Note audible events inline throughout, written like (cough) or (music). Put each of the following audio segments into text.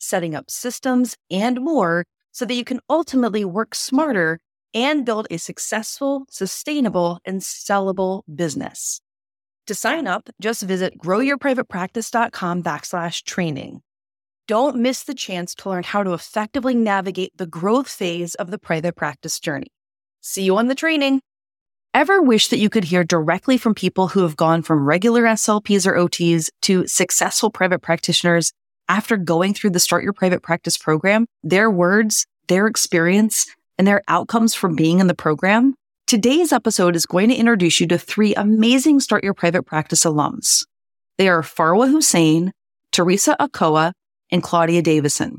setting up systems, and more so that you can ultimately work smarter and build a successful, sustainable, and sellable business. To sign up, just visit growyourprivatepractice.com backslash training. Don't miss the chance to learn how to effectively navigate the growth phase of the private practice journey. See you on the training. Ever wish that you could hear directly from people who have gone from regular SLPs or OTs to successful private practitioners after going through the Start Your Private Practice program, their words, their experience, and their outcomes from being in the program, today's episode is going to introduce you to three amazing Start Your Private Practice alums. They are Farwa Husain, Teresa Ochoa, and Claudia Davisson.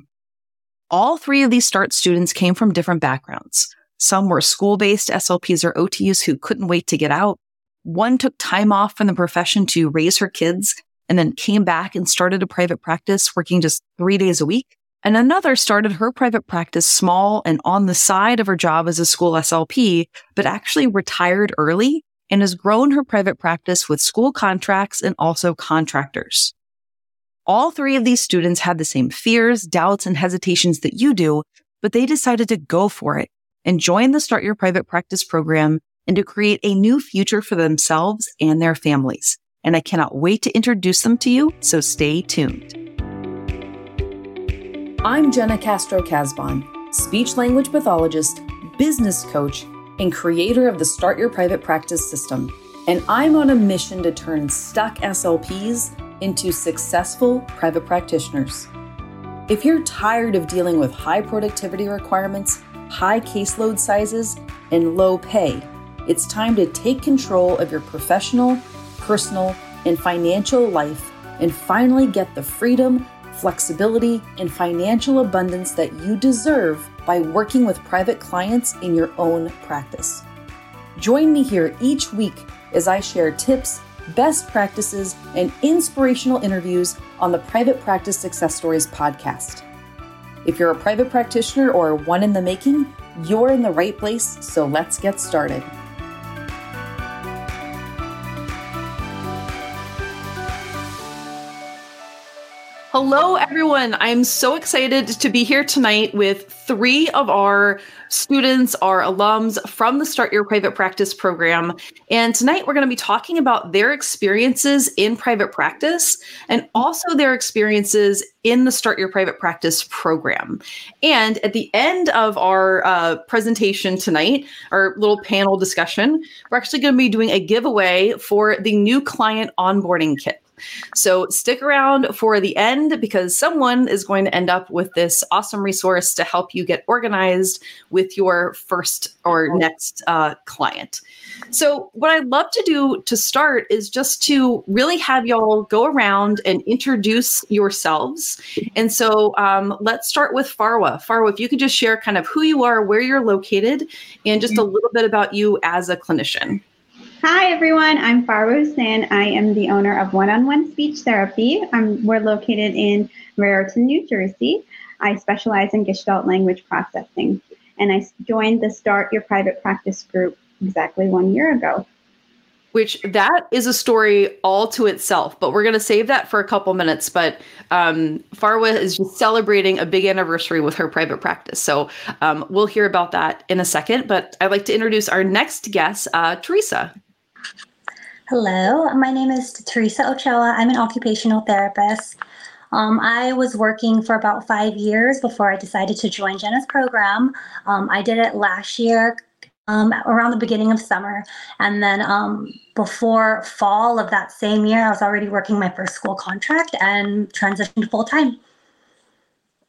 All three of these START students came from different backgrounds. Some were school based SLPs or OTUs who couldn't wait to get out. One took time off from the profession to raise her kids and then came back and started a private practice working just three days a week. And another started her private practice small and on the side of her job as a school SLP, but actually retired early and has grown her private practice with school contracts and also contractors. All three of these students had the same fears, doubts, and hesitations that you do, but they decided to go for it and join the Start Your Private Practice program and to create a new future for themselves and their families and I cannot wait to introduce them to you, so stay tuned. I'm Jenna Castro Casbon, speech language pathologist, business coach, and creator of the Start Your Private Practice system. And I'm on a mission to turn stuck SLPs into successful private practitioners. If you're tired of dealing with high productivity requirements, high caseload sizes, and low pay, it's time to take control of your professional personal, and financial life and finally get the freedom, flexibility, and financial abundance that you deserve by working with private clients in your own practice. Join me here each week as I share tips, best practices, and inspirational interviews on the Private Practice Success Stories podcast. If you're a private practitioner or one in the making, you're in the right place, so let's get started. Hello, everyone. I'm so excited to be here tonight with three of our students, our alums from the Start Your Private Practice program. And tonight we're going to be talking about their experiences in private practice and also their experiences in the Start Your Private Practice program. And at the end of our uh, presentation tonight, our little panel discussion, we're actually going to be doing a giveaway for the new client onboarding kit. So stick around for the end because someone is going to end up with this awesome resource to help you get organized with your first or next uh, client. So, what I'd love to do to start is just to really have y'all go around and introduce yourselves. And so, um, let's start with Farwa. Farwa, if you could just share kind of who you are, where you're located, and just a little bit about you as a clinician. Hi, everyone. I'm Farwa Husain. I am the owner of One on One Speech Therapy. We're located in Raritan, New Jersey. I specialize in Gestalt language processing, and I joined the Start Your Private Practice group exactly one year ago. Which that is a story all to itself, but we're going to save that for a couple minutes. But um, Farwa is just celebrating a big anniversary with her private practice. So um, we'll hear about that in a second. But I'd like to introduce our next guest, uh, Teresa. Hello, my name is Teresa Ochoa. I'm an occupational therapist. Um, I was working for about five years before I decided to join Jenna's program. Um, I did it last year um, around the beginning of summer. And then um, before fall of that same year, I was already working my first school contract and transitioned full time.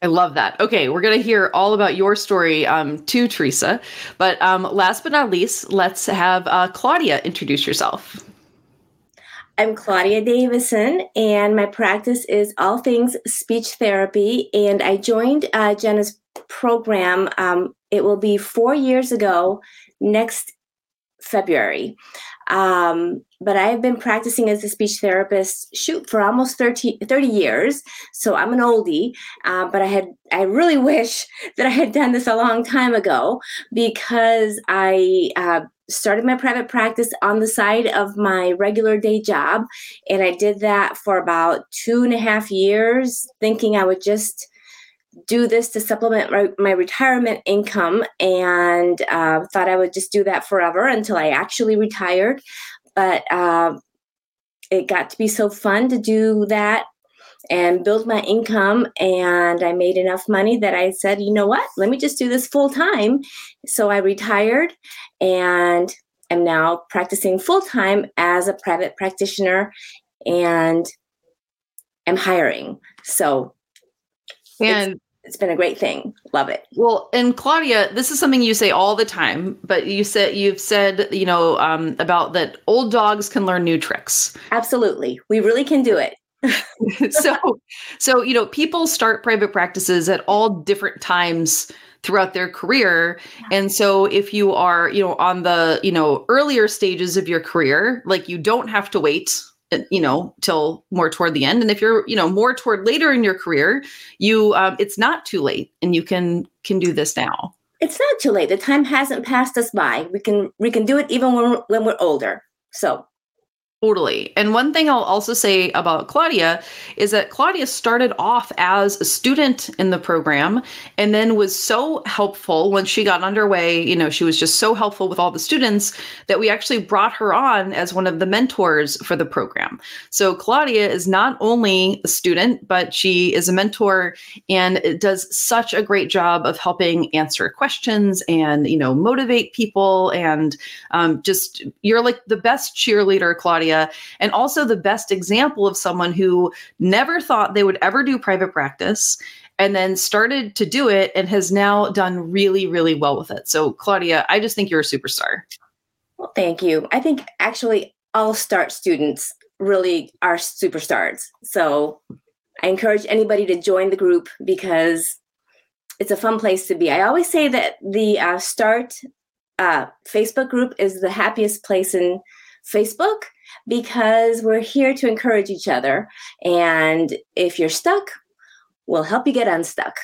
I love that. Okay, we're going to hear all about your story um, to Teresa. But um, last but not least, let's have uh, Claudia introduce yourself. I'm Claudia Davisson, and my practice is all things speech therapy. And I joined uh, Jenna's program. Um, it will be four years ago next February. Um, but I've been practicing as a speech therapist, shoot, for almost 30, 30 years. So I'm an oldie, uh, but I had, I really (laughs) wish that I had done this a long time ago because I uh, started my private practice on the side of my regular day job. And I did that for about two and a half years, thinking I would just do this to supplement my, my retirement income and uh, thought I would just do that forever until I actually retired. But uh, it got to be so fun to do that and build my income. And I made enough money that I said, you know what, let me just do this full time. So I retired and am now practicing full time as a private practitioner and am hiring. So and it's, it's been a great thing. Love it. Well, and Claudia, this is something you say all the time, but you said you've said, you know, um, about that old dogs can learn new tricks. Absolutely. We really can do it. (laughs) so so you know people start private practices at all different times throughout their career and so if you are you know on the you know earlier stages of your career like you don't have to wait you know till more toward the end. And if you're you know more toward later in your career you um, it's not too late and you can can do this now. It's not too late. The time hasn't passed us by. We can we can do it even when we're, when we're older. So Totally. And one thing I'll also say about Claudia is that Claudia started off as a student in the program and then was so helpful when she got underway. You know, she was just so helpful with all the students that we actually brought her on as one of the mentors for the program. So Claudia is not only a student, but she is a mentor and does such a great job of helping answer questions and, you know, motivate people. And um, just, you're like the best cheerleader, Claudia and also the best example of someone who never thought they would ever do private practice and then started to do it and has now done really, really well with it. So, Claudia, I just think you're a superstar. Well, thank you. I think actually all START students really are superstars. So, I encourage anybody to join the group because it's a fun place to be. I always say that the uh, START uh, Facebook group is the happiest place in Facebook because we're here to encourage each other. And if you're stuck, we'll help you get unstuck.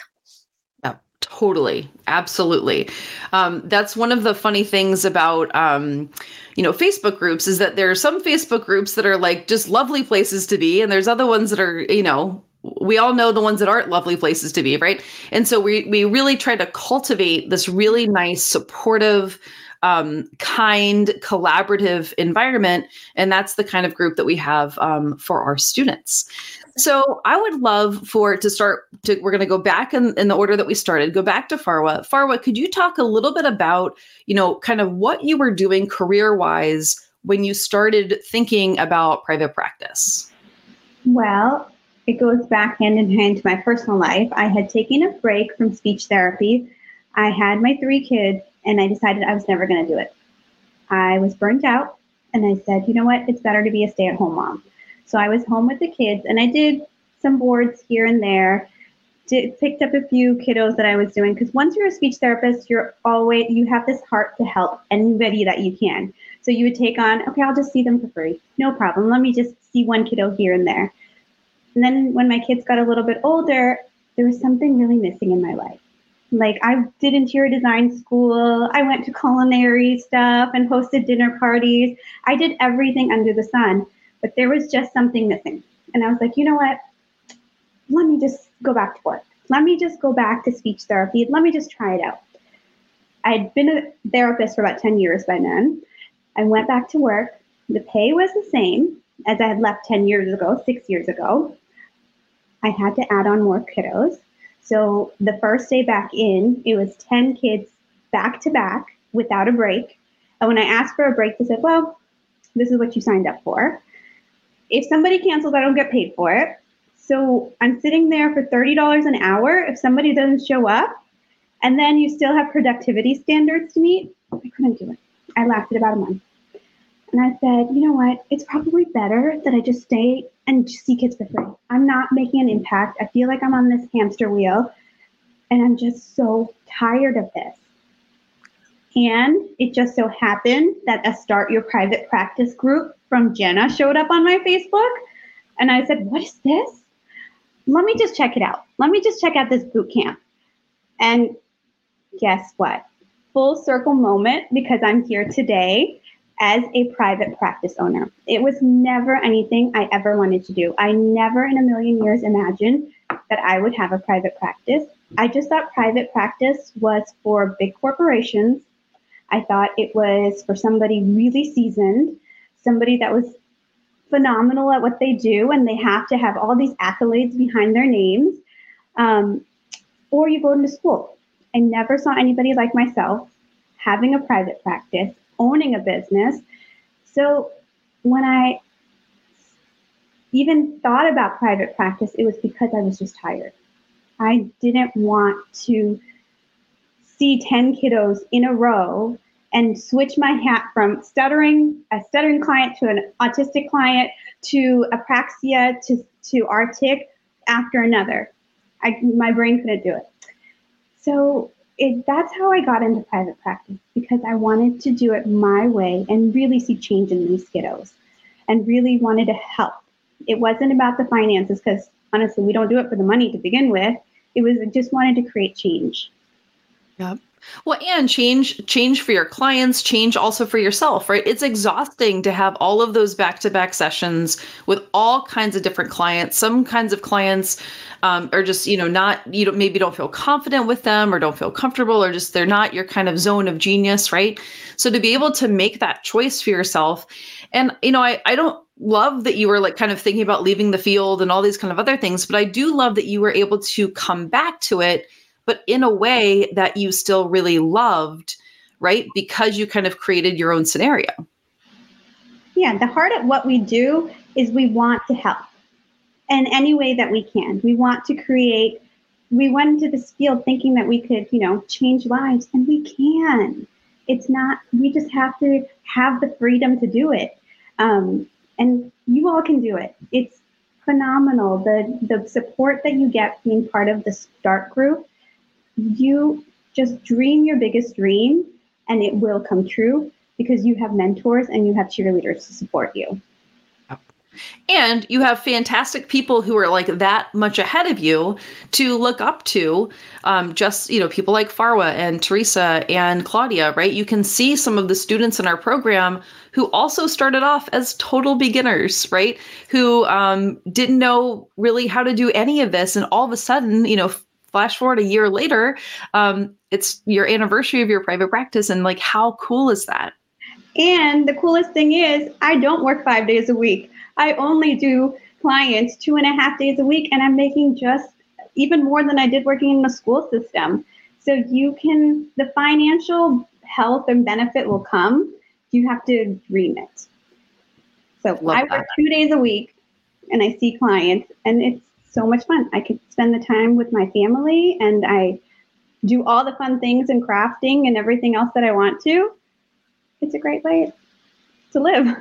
Yeah, totally. Absolutely. Um, that's one of the funny things about, um, you know, Facebook groups is that there are some Facebook groups that are like just lovely places to be. And there's other ones that are, you know, we all know the ones that aren't lovely places to be, right? And so we we really try to cultivate this really nice, supportive, um, kind, collaborative environment. And that's the kind of group that we have um, for our students. So I would love for to start to we're going to go back in, in the order that we started, go back to Farwa. Farwa, could you talk a little bit about, you know, kind of what you were doing career-wise when you started thinking about private practice? Well, it goes back hand in hand to my personal life. I had taken a break from speech therapy. I had my three kids and I decided I was never going to do it. I was burnt out and I said, you know what, it's better to be a stay at home mom. So I was home with the kids and I did some boards here and there. Did, picked up a few kiddos that I was doing because once you're a speech therapist, you're always you have this heart to help anybody that you can. So you would take on, okay, I'll just see them for free, no problem. Let me just see one kiddo here and there. And then when my kids got a little bit older, there was something really missing in my life. Like I did interior design school. I went to culinary stuff and hosted dinner parties. I did everything under the sun, but there was just something missing. And I was like, you know what? Let me just go back to work. Let me just go back to speech therapy. Let me just try it out. I'd been a therapist for about 10 years by then. I went back to work. The pay was the same as I had left 10 years ago, six years ago. I had to add on more kiddos. So the first day back in, it was 10 kids back to back without a break. And when I asked for a break, they said, well, this is what you signed up for. If somebody cancels, I don't get paid for it. So I'm sitting there for $30 an hour if somebody doesn't show up. And then you still have productivity standards to meet. I couldn't do it. I lasted about a month. And I said, you know what? It's probably better that I just stay and see kids for free. I'm not making an impact. I feel like I'm on this hamster wheel. And I'm just so tired of this. And it just so happened that a Start Your Private Practice group from Jenna showed up on my Facebook. And I said, What is this? Let me just check it out. Let me just check out this boot camp. And guess what? Full circle moment because I'm here today as a private practice owner. It was never anything I ever wanted to do. I never in a million years imagined that I would have a private practice. I just thought private practice was for big corporations. I thought it was for somebody really seasoned, somebody that was phenomenal at what they do, and they have to have all these accolades behind their names. Um, or you go into school. I never saw anybody like myself having a private practice, owning a business. So when I even thought about private practice, it was because I was just tired. I didn't want to see 10 kiddos in a row and switch my hat from stuttering a stuttering client to an autistic client to apraxia to, to artic after another. I, my brain couldn't do it. So it, that's how I got into private practice because I wanted to do it my way and really see change in these kiddos and really wanted to help. It wasn't about the finances because honestly, we don't do it for the money to begin with. It was I just wanted to create change. Yep. Well, and change change for your clients, change also for yourself, right? It's exhausting to have all of those back-to-back sessions with all kinds of different clients. Some kinds of clients um, are just, you know, not you don't maybe don't feel confident with them or don't feel comfortable or just they're not your kind of zone of genius, right? So to be able to make that choice for yourself, and you know, I I don't love that you were like kind of thinking about leaving the field and all these kind of other things, but I do love that you were able to come back to it but in a way that you still really loved, right? Because you kind of created your own scenario. Yeah, the heart of what we do is we want to help in any way that we can. We want to create, we went into this field thinking that we could, you know, change lives, and we can. It's not, we just have to have the freedom to do it. Um, and you all can do it. It's phenomenal. The the support that you get being part of the start group you just dream your biggest dream and it will come true because you have mentors and you have cheerleaders to support you. And you have fantastic people who are like that much ahead of you to look up to. Um, just, you know, people like Farwa and Teresa and Claudia, right? You can see some of the students in our program who also started off as total beginners, right? Who um, didn't know really how to do any of this. And all of a sudden, you know, flash forward a year later, um, it's your anniversary of your private practice. And like, how cool is that? And the coolest thing is, I don't work five days a week. I only do clients two and a half days a week, and I'm making just even more than I did working in the school system. So you can, the financial health and benefit will come. You have to dream it. So Love I work that. two days a week and I see clients, and it's so much fun. I could spend the time with my family and I do all the fun things and crafting and everything else that I want to. It's a great way to live.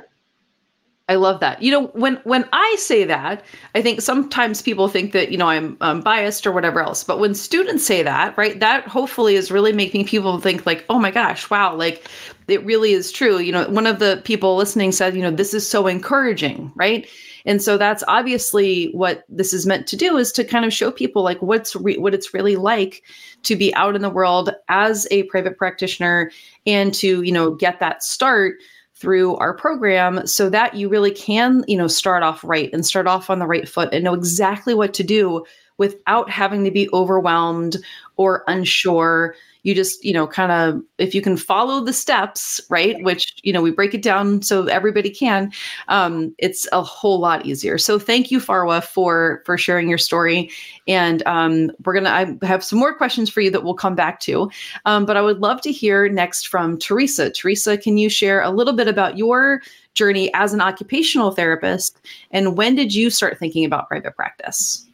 I love that. You know, when when I say that, I think sometimes people think that you know I'm, I'm biased or whatever else. But when students say that, right, that hopefully is really making people think like, oh my gosh, wow, like it really is true. You know, one of the people listening said, you know, this is so encouraging, right? And so that's obviously what this is meant to do is to kind of show people like what's re- what it's really like to be out in the world as a private practitioner and to, you know, get that start through our program so that you really can, you know, start off right and start off on the right foot and know exactly what to do without having to be overwhelmed or unsure you just you know kind of if you can follow the steps right which you know we break it down so everybody can um, it's a whole lot easier. So thank you farwa for for sharing your story. And um, we're gonna i have some more questions for you that we'll come back to. Um, but i would love to hear next from teresa. Teresa can you share a little bit about your journey as an occupational therapist and when did you start thinking about private practice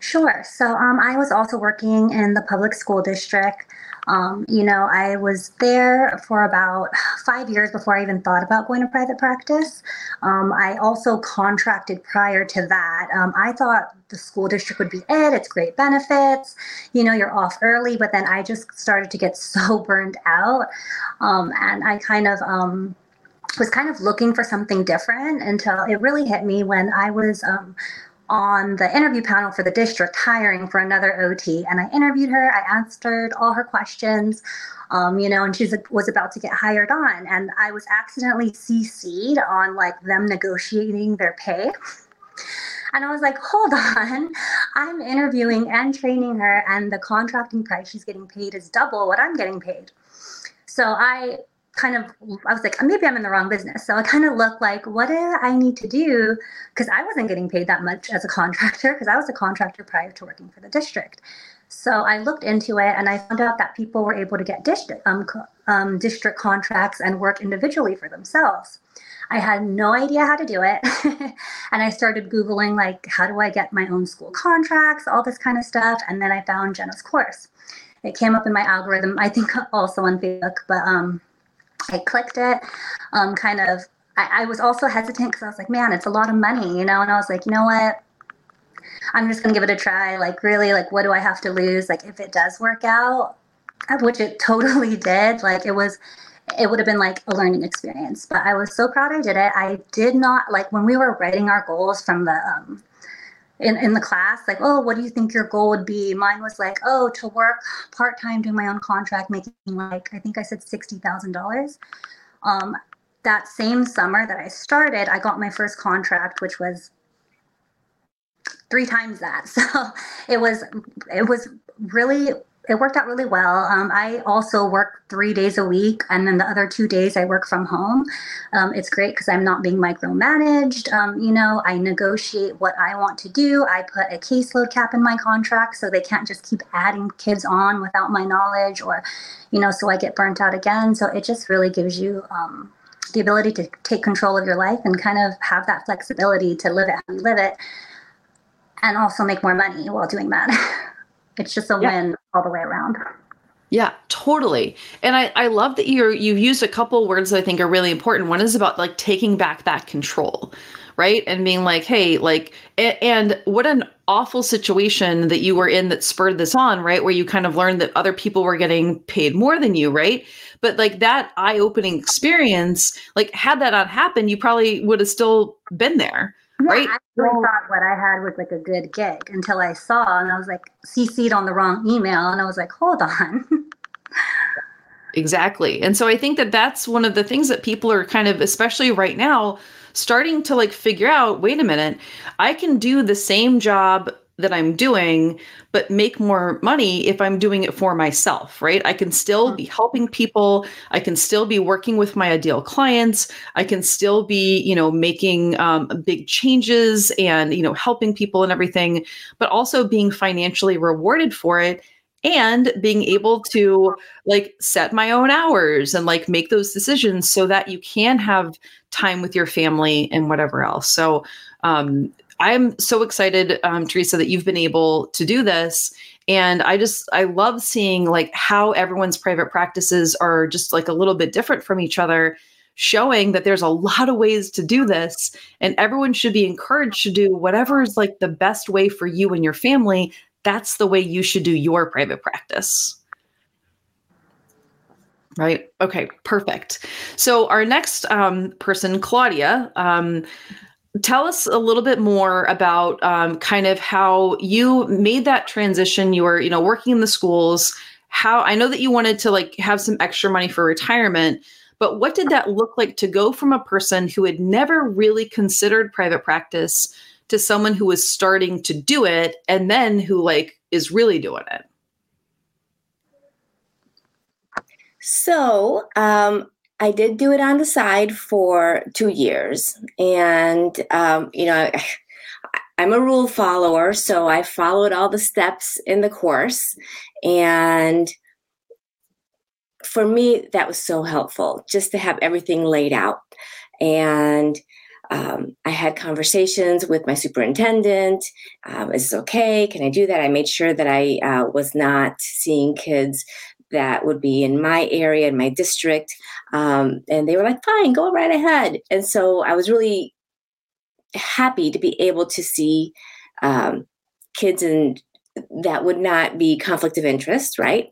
Sure. So um, I was also working in the public school district. Um, you know, I was there for about (sighs) five years before I even thought about going to private practice. Um, I also contracted prior to that. Um, I thought the school district would be it, it's great benefits, you know, you're off early, but then I just started to get (laughs) so burned out. Um, and I kind of, um, was kind of looking for something different until it really hit me when I was on the interview panel for the district hiring for another OT. And I interviewed her, I answered all her questions, um, you know, and she was about to get hired on. And I was accidentally CC'd on like them negotiating their pay. And I was like, hold on, I'm interviewing and training her, and the contracting price she's getting paid is double what I'm getting paid. So I kind of I was like maybe I'm in the wrong business. So I kind of looked like what do I need to do because I wasn't getting paid that much as a contractor because I was a contractor prior to working for the district. So I looked into it and I found out that people were able to get district um, um, district contracts and work individually for themselves. I had no idea how to do it. (laughs) and I started Googling, like, how do I get my own school contracts, all this kind of stuff. And then I found Jenna's course. It came up in my algorithm, I think also on Facebook, but um, I clicked it, um, kind of. I, I was also hesitant because I was like, man, it's a lot of money, you know. And I was like, you know what? I'm just gonna give it a try. Like, really, like, what do I have to lose? Like, if it does work out, which it (laughs) totally did. Like, it was, it would have been like a learning experience. But I was so proud I did it. I did not like when we were writing our goals from the um, in, in the class, like, oh, what do you think your goal would be? Mine was like, oh, to work part time doing my own contract, making like, I think I said $60,000. Um, that same summer that I started, I got my first contract, which was three times that. (laughs) So it was, it was really it worked out really well. Um, I also work three days a week, and then the other two days I work from home. Um, it's great because I'm not being micromanaged. Um, you know, I negotiate what I want to do. I put a caseload cap in my contract so they can't just keep adding kids on without my knowledge, or, you know, so I get burnt out again. So it just really gives you um, the ability to take control of your life and kind of have that flexibility to live it how you live it, and also make more money while doing that. (laughs) It's just a yeah. win all the way around. Yeah, totally. And I, I love that you're you've used a couple words that I think are really important. One is about like taking back that control, right? And being like, hey, like and what an awful situation that you were in that spurred this on, right? Where you kind of learned that other people were getting paid more than you, right? But like that eye-opening experience, like had that not happened, you probably would have still been there yeah, right? I really thought what I had was like a good gig until I saw and I was like CC'd on the wrong email and I was like, hold on. exactly. And so I think that that's one of the things that people are kind of, especially right now, starting to like figure out wait a minute, I can do the same job that I'm doing, but make more money if I'm doing it for myself, right? I can still be helping people. I can still be working with my ideal clients. I can still be, you know, making um, big changes and, you know, helping people and everything, but also being financially rewarded for it and being able to like set my own hours and like make those decisions so that you can have time with your family and whatever else. So, um, I'm so excited, um, Teresa, that you've been able to do this. And I just, I love seeing like how everyone's private practices are just like a little bit different from each other, showing that there's a lot of ways to do this. And everyone should be encouraged to do whatever is like the best way for you and your family. That's the way you should do your private practice. Right. Okay. Perfect. So our next um, person, Claudia, um, tell us a little bit more about um, kind of how you made that transition. You were you know working in the schools. How i know that you wanted to like have some extra money for retirement but what did that look like to go from a person who had never really considered private practice to someone who was starting to do it and then who like is really doing it? So um, I did do it on the side for two years. And, um, you know, (sighs) I'm a rule follower, so I followed all the steps in the course. And for me, that was so helpful just to have everything laid out. And um, I had conversations with my superintendent. Um, is this okay? Can I do that? I made sure that I uh, was not seeing kids that would be in my area, in my district. Um, and they were like, fine, go right ahead. And so I was really happy to be able to see um, kids and that would not be conflict of interest, right?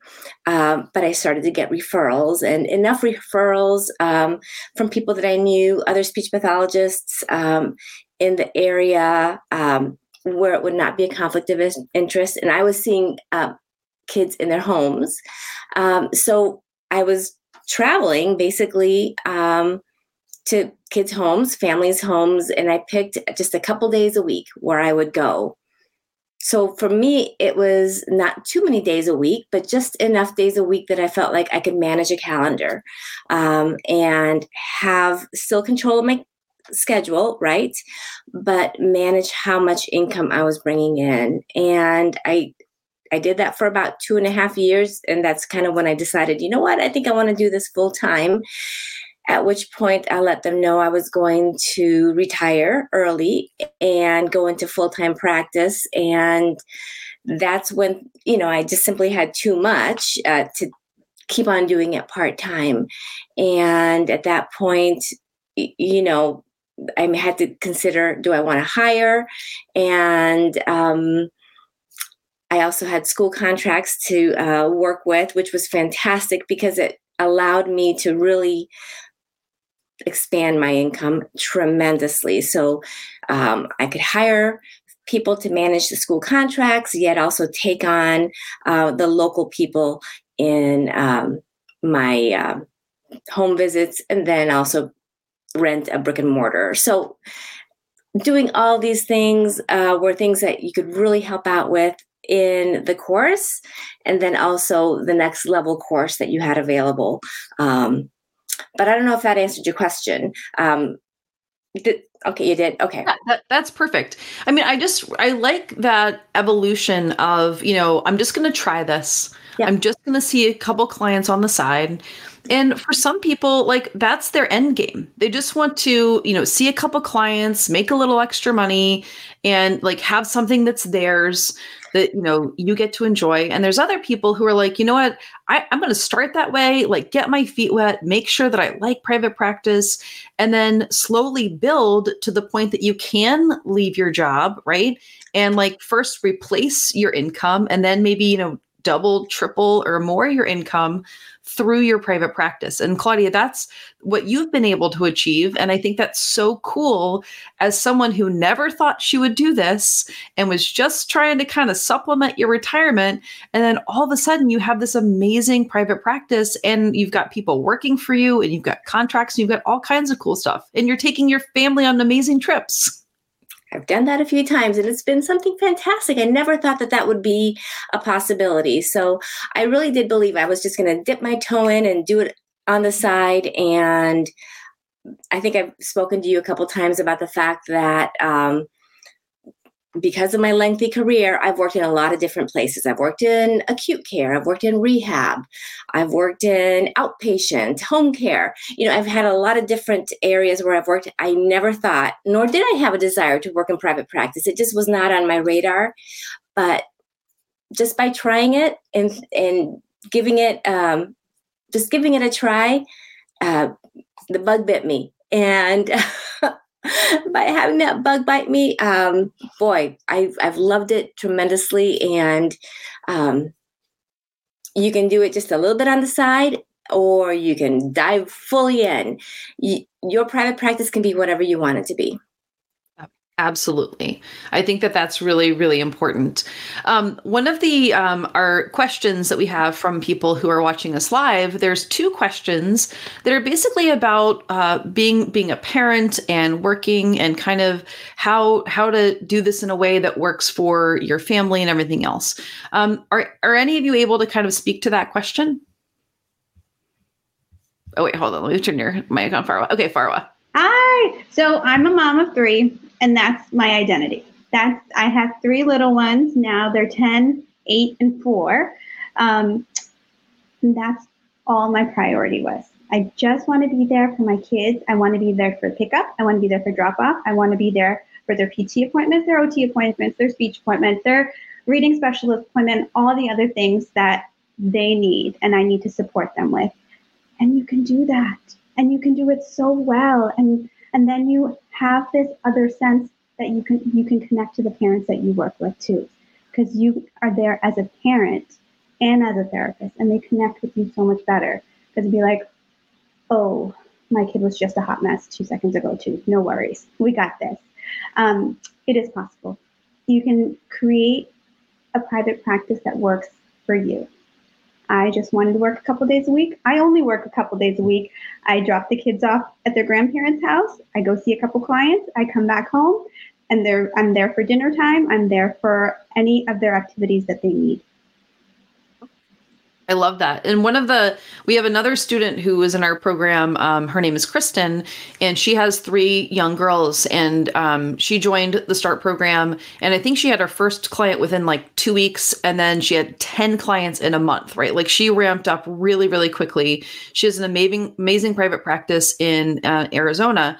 Um, but I started to get referrals and enough referrals um, from people that I knew, other speech pathologists um, in the area um, where it would not be a conflict of interest. And I was seeing uh, kids in their homes. Um, so I was traveling basically um, to kids' homes, families' homes, and I picked just a couple days a week where I would go so for me, it was not too many days a week, but just enough days a week that I felt like I could manage a calendar um, and have still control of my schedule, right? But manage how much income I was bringing in. And I I did that for about two and a half years. And that's kind of when I decided, you know what, I think I want to do this full time at which point I let them know I was going to retire early and go into full time practice. And that's when, you know, I just simply had too much uh, to keep on doing it part time. And at that point, you know, I had to consider do I want to hire? And, um, I also had school contracts to uh, work with, which was fantastic because it allowed me to really expand my income tremendously. So um, I could hire people to manage the school contracts, yet also take on uh, the local people in um, my uh, home visits, and then also rent a brick and mortar. So doing all these things uh, were things that you could really help out with in the course and then also the next level course that you had available um, but I don't know if that answered your question. Um, did, okay, you did. Okay. Yeah, that, that's perfect. I mean, I just, I like that evolution of, you know, I'm just going to try this. Yeah. I'm just going to see a couple clients on the side. And for some people, like that's their end game. They just want to, you know, see a couple clients, make a little extra money, and like have something that's theirs that you know you get to enjoy. And there's other people who are like you know what? I, i'm going to start that way like get my feet wet make sure that i like private practice and then slowly build to the point that you can leave your job right? And like first replace your income and then maybe you know double triple or more your income through your private practice. And Claudia, that's what you've been able to achieve. And I think that's so cool as someone who never thought she would do this and was just trying to kind of supplement your retirement. And then all of a sudden you have this amazing private practice and you've got people working for you and you've got contracts and you've got all kinds of cool stuff. And you're taking your family on amazing trips. I've done that a few times and it's been something fantastic. I never thought that that would be a possibility. So I really did believe I was just going to dip my toe in and do it on the side. And I think I've spoken to you a couple times about the fact that um, because of my lengthy career, I've worked in a lot of different places. I've worked in acute care, I've worked in rehab, I've worked in outpatient, home care. You know, I've had a lot of different areas where I've worked. I never thought, nor did I have a desire to work in private practice. It just was not on my radar. But just by trying it and and giving it um, just giving it a try, uh, the bug bit me. And (laughs) (laughs) by having that bug bite me, um, boy, I've, I've loved it tremendously. And um, you can do it just a little bit on the side, or you can dive fully in. You, your private practice can be whatever you want it to be. Absolutely. I think that that's really, really important. Um, one of the um, our questions that we have from people who are watching us live, there's two questions that are basically about uh, being being a parent and working and kind of how how to do this in a way that works for your family and everything else. Um, are are any of you able to kind of speak to that question? Oh wait, hold on. Let me turn your mic on, Farwa. Okay, Farwa. Hi. So I'm a mom of three and that's my identity. That's I have three little ones now. They're 10, 8, and 4. Um, and that's all my priority was. I just want to be there for my kids. I want to be there for pickup. I want to be there for drop off. I want to be there for their PT appointments, their OT appointments, their speech appointments, their reading specialist appointment, all the other things that they need and I need to support them with. And you can do that. And you can do it so well. And and then you have this other sense that you can you can connect to the parents that you work with too. Because you are there as a parent and as a therapist and they connect with you so much better. Because it'd be like, oh, my kid was just a hot mess two seconds ago too. No worries. We got this. Um, it is possible. You can create a private practice that works for you. I just wanted to work a couple days a week. I only work a couple days a week. I drop the kids off at their grandparents' house. I go see a couple clients. I come back home and I'm there for dinner time. I'm there for any of their activities that they need. I love that. And one of the, we have another student who is in our program. Um, her name is Kristen, and she has three young girls. And um, she joined the START program. And I think she had her first client within like two weeks. And then she had 10 clients in a month, right? Like she ramped up really, really quickly. She has an amazing, amazing private practice in uh, Arizona.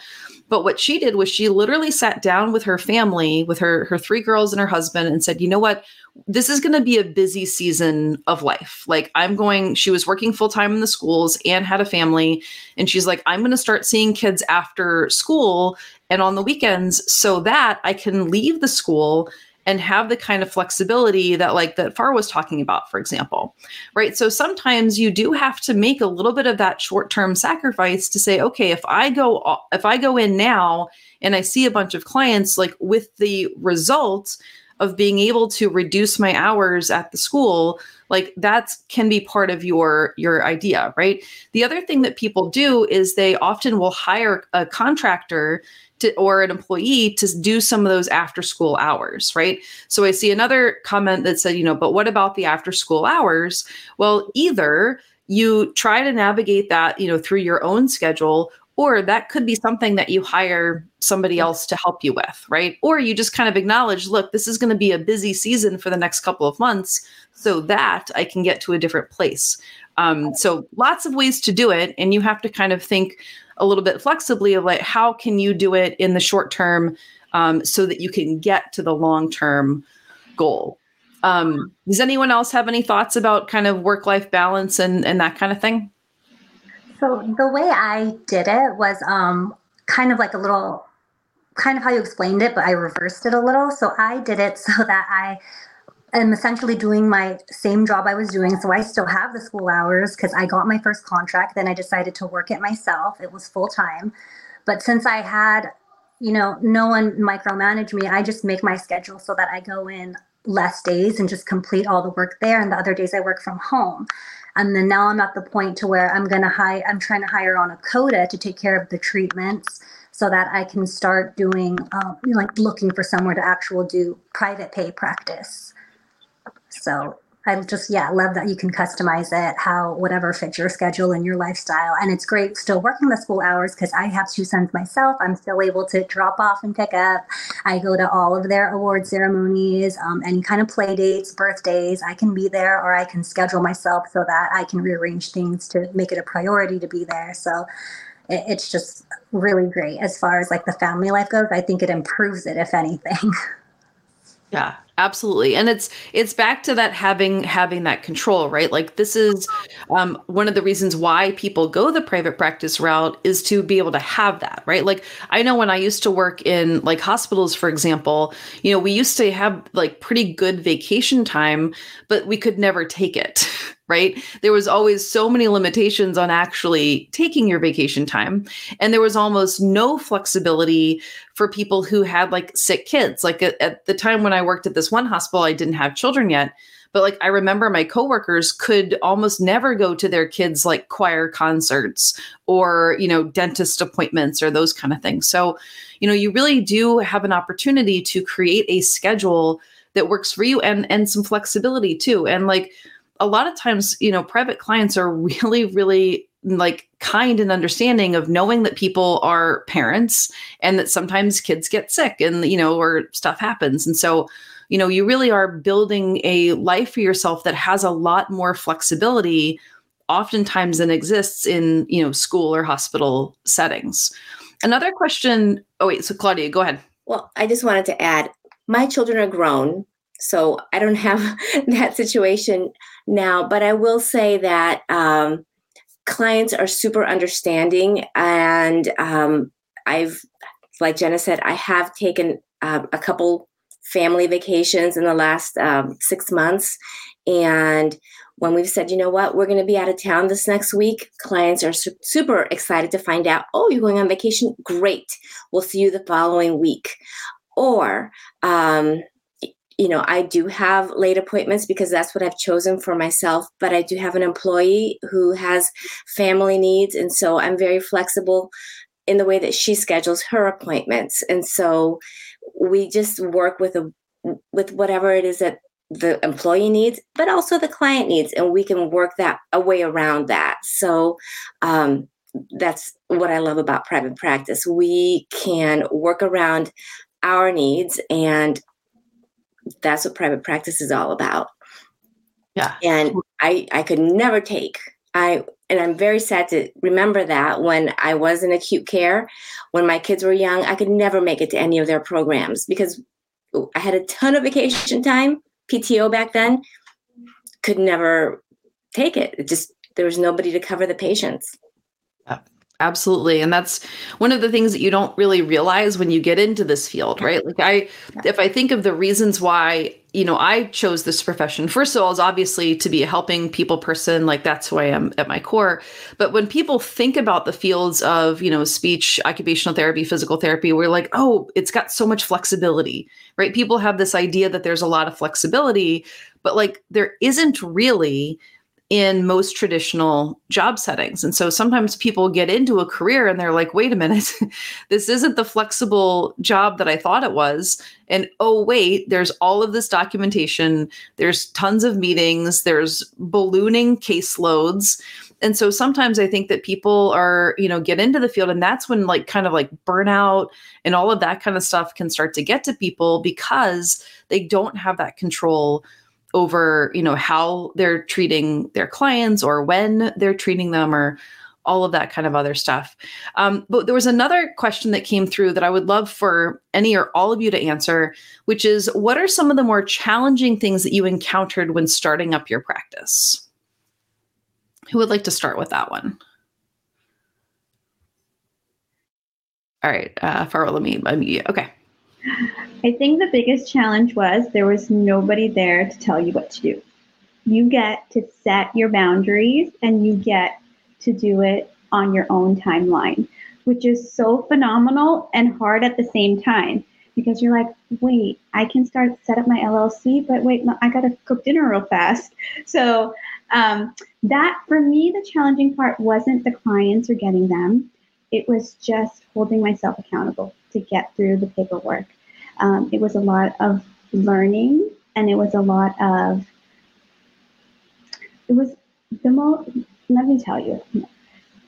But what she did was she literally sat down with her family, with her her three girls and her husband, and said, "You know what? This is going to be a busy season of life. Like I'm going. She was working full time in the schools and had a family, and she's like, I'm going to start seeing kids after school and on the weekends so that I can leave the school and have the kind of flexibility that like that Far was talking about, for example. Right. So sometimes you do have to make a little bit of that short-term sacrifice to say, okay, if I go if I go in now and I see a bunch of clients, like with the results of being able to reduce my hours at the school like that can be part of your your idea right the other thing that people do is they often will hire a contractor to, or an employee to do some of those after school hours, right? So I see another comment that said, you know, but what about the after school hours? Well, either you try to navigate that, you know, through your own schedule or that could be something that you hire somebody else to help you with, right? Or you just kind of acknowledge, look, this is going to be a busy season for the next couple of months so that I can get to a different place. Um, so lots of ways to do it. And you have to kind of think, a little bit flexibly of like how can you do it in the short term um, so that you can get to the long term goal. Um, does anyone else have any thoughts about kind of work life balance and, and that kind of thing? So the way I did it was um, kind of like a little, kind of how you explained it, but I reversed it a little. So I did it (laughs) so that I am essentially doing my same job I was doing. So I still have the school hours because I got my first contract. Then I decided to work it myself. It was full time. But since I had, you know, no one micromanage me, I just make my schedule so that I go in less days and just complete all the work there. And the other days I work from home. And then now I'm at the point to where I'm going to hire, I'm trying to hire on a COTA to take care of the treatments so that I can start doing, um, like looking for somewhere to actual do private pay practice. So I just, yeah, love that you can customize it how whatever fits your schedule and your lifestyle. And it's great still working the school hours because I have two sons myself. I'm still able to drop off and pick up. I go to all of their award ceremonies, um, any kind of play dates, birthdays. I can be there or I can schedule myself so that I can rearrange things to make it a priority to be there. So it, it's just really great as far as like the family life goes. I think it improves it, if anything. (laughs) Yeah, absolutely and it's it's back to that having having that control right like this is um, one of the reasons why people go the private practice route is to be able to have that right like i know when i used to work in like hospitals for example you know we used to have like pretty good vacation time but we could never take it (laughs) right? There was always so many limitations on actually taking your vacation time. And there was almost no flexibility for people who had like sick kids. Like at, at, the time when I worked at this one hospital, I didn't have children yet. But like I remember my coworkers could almost never go to their kids' like choir concerts or, you know, dentist appointments or those kind of things. So, you know, you really do have an opportunity to create a schedule that works for you and and some flexibility too. And like a lot of times, you know, private clients are (laughs) really, really like kind and understanding of knowing that people are parents and that sometimes kids get sick and, you know, or stuff happens. And so, you know, you really are building a life for yourself that has a lot more flexibility oftentimes than exists in you know school or hospital settings. Another question oh wait so claudia go ahead. Well i just wanted to add my children are grown so i don't (laughs) have that situation now but i will say that um, clients are super understanding and um, i've like jenna said i have taken uh, a couple family vacations in the last um, six months and when we've said, you know what, we're going to be out of town this next week, clients are su- super excited to find out, oh, you're going on vacation? Great. We'll see you the following week. Or, um, you know, I do have late appointments because that's what I've chosen for myself, but I do have an employee who has family needs. And so I'm very flexible in the way that she schedules her appointments. And so we just work with a with whatever it is that the employee needs, but also the client needs, and we can work that a way around that. So um, that's what I love about private practice. We can work around our needs, and that's what private practice is all about. Yeah, and I I could never take I and I'm very sad to remember that when I was in acute care, when my kids were young, I could never make it to any of their programs because I had a ton of vacation time PTO back then, could never take it. It just there was nobody to cover the patients. Absolutely. And that's one of the things that you don't really realize when you get into this field, right? Like I if I think of the reasons why, you know, I chose this profession, first of all, is obviously to be a helping people person, like that's who I am at my core. But when people think about the fields of, you know, speech, occupational therapy, physical therapy, we're like, oh, it's got so much flexibility, right? People have this idea that there's a lot of flexibility, but like there isn't really in most traditional job settings. And so sometimes people get into a career and they're like, wait a minute, (laughs) this isn't the flexible job that I thought it was. And oh, wait, there's all of this documentation, there's tons of meetings, there's ballooning caseloads. And so sometimes I think that people are, you know, get into the field and that's when like kind of like burnout and all of that kind of stuff can start to get to people because they don't have that control over you know how they're treating their clients or when they're treating them or all of that kind of other stuff. Um, but there was another question that came through that i would love for any or all of you to answer which is what are some of the more challenging things that you encountered when starting up your practice? Who would like to start with that one? All right uh Farwa let me okay I think the biggest challenge was there was nobody there to tell you what to do. You get to set your boundaries and you get to do it on your own timeline, which is so phenomenal and hard at the same time because you're like, wait, I can start set up my LLC, but wait, I got to cook dinner real fast. (laughs) So um, that for me, the challenging part wasn't the clients or getting them. It was just holding myself accountable to get through the paperwork. Um, it was a lot of learning and it was a lot of, it was the most, let me tell you,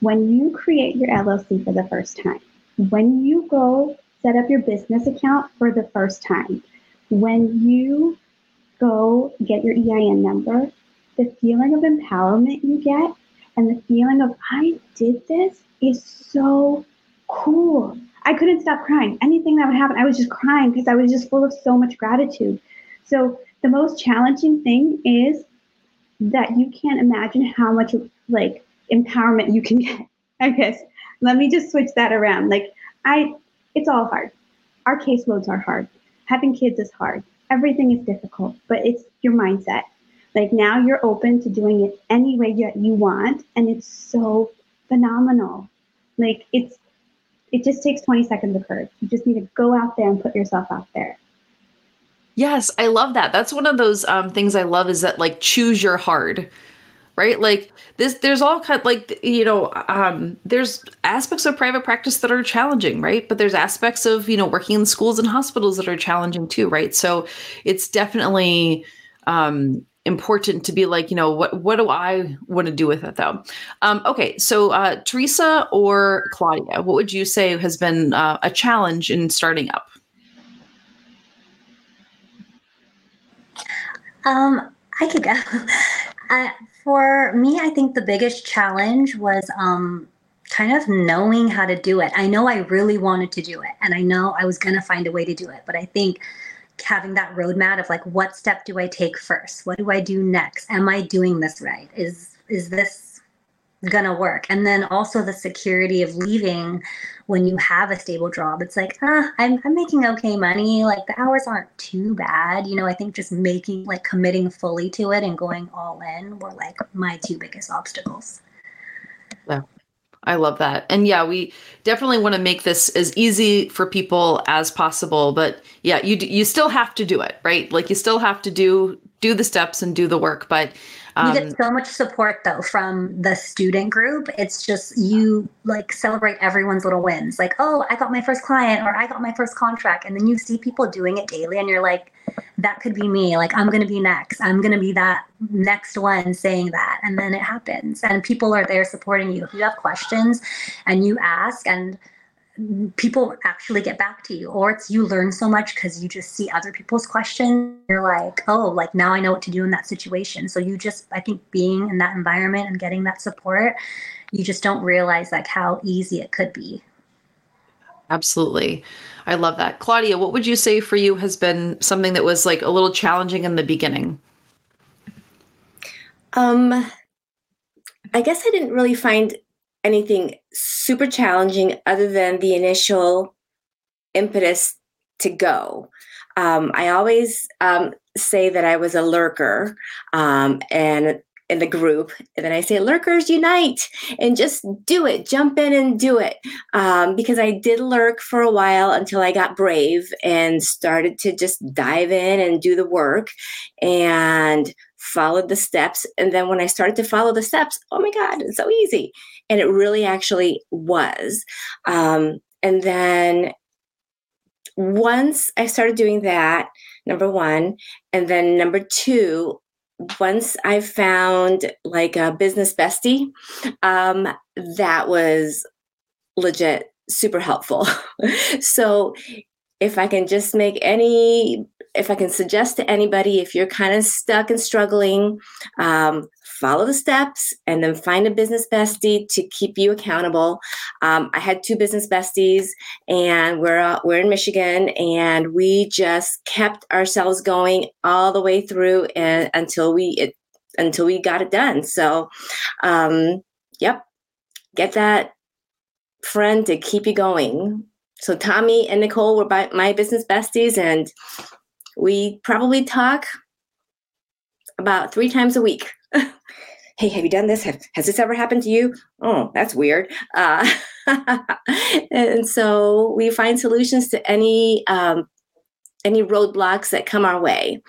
when you create your LLC for the first time, when you go set up your business account for the first time, when you go get your EIN number, the feeling of empowerment you get and the feeling of I did this is so cool. I couldn't stop crying. Anything that would happen, I was just crying because I was just full of so much gratitude. So the most challenging thing is that you can't imagine how much like empowerment you can get. (laughs) I guess. Let me just switch that around. Like I it's all hard. Our caseloads are hard. Having kids is hard. Everything is difficult, but it's your mindset. Like now you're open to doing it any way that you want, and it's so phenomenal. Like it's it just takes 20 seconds of courage. You just need to go out there and put yourself out there. Yes, I love that. That's one of those um, things I love is that like choose your hard, right? Like this, there's all kind like you know, um, there's aspects of private practice that are challenging, right? But there's aspects of you know working in schools and hospitals that are challenging too, right? So it's definitely um, important to be like, you know, what what do I want to do with it though? Um, okay, so uh, Teresa or Claudia, what would you say has been uh, a challenge in starting up? Um, I could go. (laughs) Uh, for me, I think the biggest challenge was um, kind of knowing how to do it. I know I really wanted to do it, and I know I was going to find a way to do it. But I think having that roadmap of like, what step do I take first? What do I do next? Am I doing this right? Is is this gonna work and then also the security of leaving when you have a stable job it's like ah, I'm, I'm making okay money like the hours aren't too bad you know i think just making like committing fully to it and going all in were like my two biggest obstacles I love that. And yeah, we definitely want to make this as easy for people as possible, but yeah, you you still have to do it, right? Like you still have to do do the steps and do the work, but um, you get so much support though from the student group. It's just you like celebrate everyone's little wins. Like, oh, I got my first client or I got my first contract. And then you see people doing it daily and you're like, that could be me. Like, I'm going to be next. I'm going to be that next one saying that. And then it happens. And people are there supporting you. If you have questions and you ask and people actually get back to you or it's you learn so much because you just see other people's questions you're like oh like now i know what to do in that situation. So you just i think being in that environment and getting that support you just don't realize like how easy it could be. Absolutely. I love that. Claudia what would you say for you has been something that was like a little challenging in the beginning? Um i guess i didn't really find anything super challenging other than the initial impetus to go. Um, I always um, say that I was a lurker um, and in the group, and then I say, "Lurkers unite and just do it, jump in and do it." Um, because I did lurk for a while until I got brave and started to just dive in and do the work, and followed the steps. And then when I started to follow the steps, oh my God, it's so easy. And it really actually was. Um, and then once I started doing that, number one, and then number two, once I found like a business bestie, um, that was legit super helpful. (laughs) so if I can just make any if I can suggest to anybody, if you're kind of stuck and struggling, um, follow the steps and then find a business bestie to keep you accountable. Um, I had two business besties, and we're uh, we're in Michigan, and we just kept ourselves going all the way through and until we it, until we got it done. So, um, yep, get that friend to keep you going. So Tommy and Nicole were my business besties, and we probably talk about three times a week. Hey, have you done this? Have, has this ever happened to you? Oh, that's weird. Uh, (laughs) and so we find solutions to any um, any roadblocks that come our way.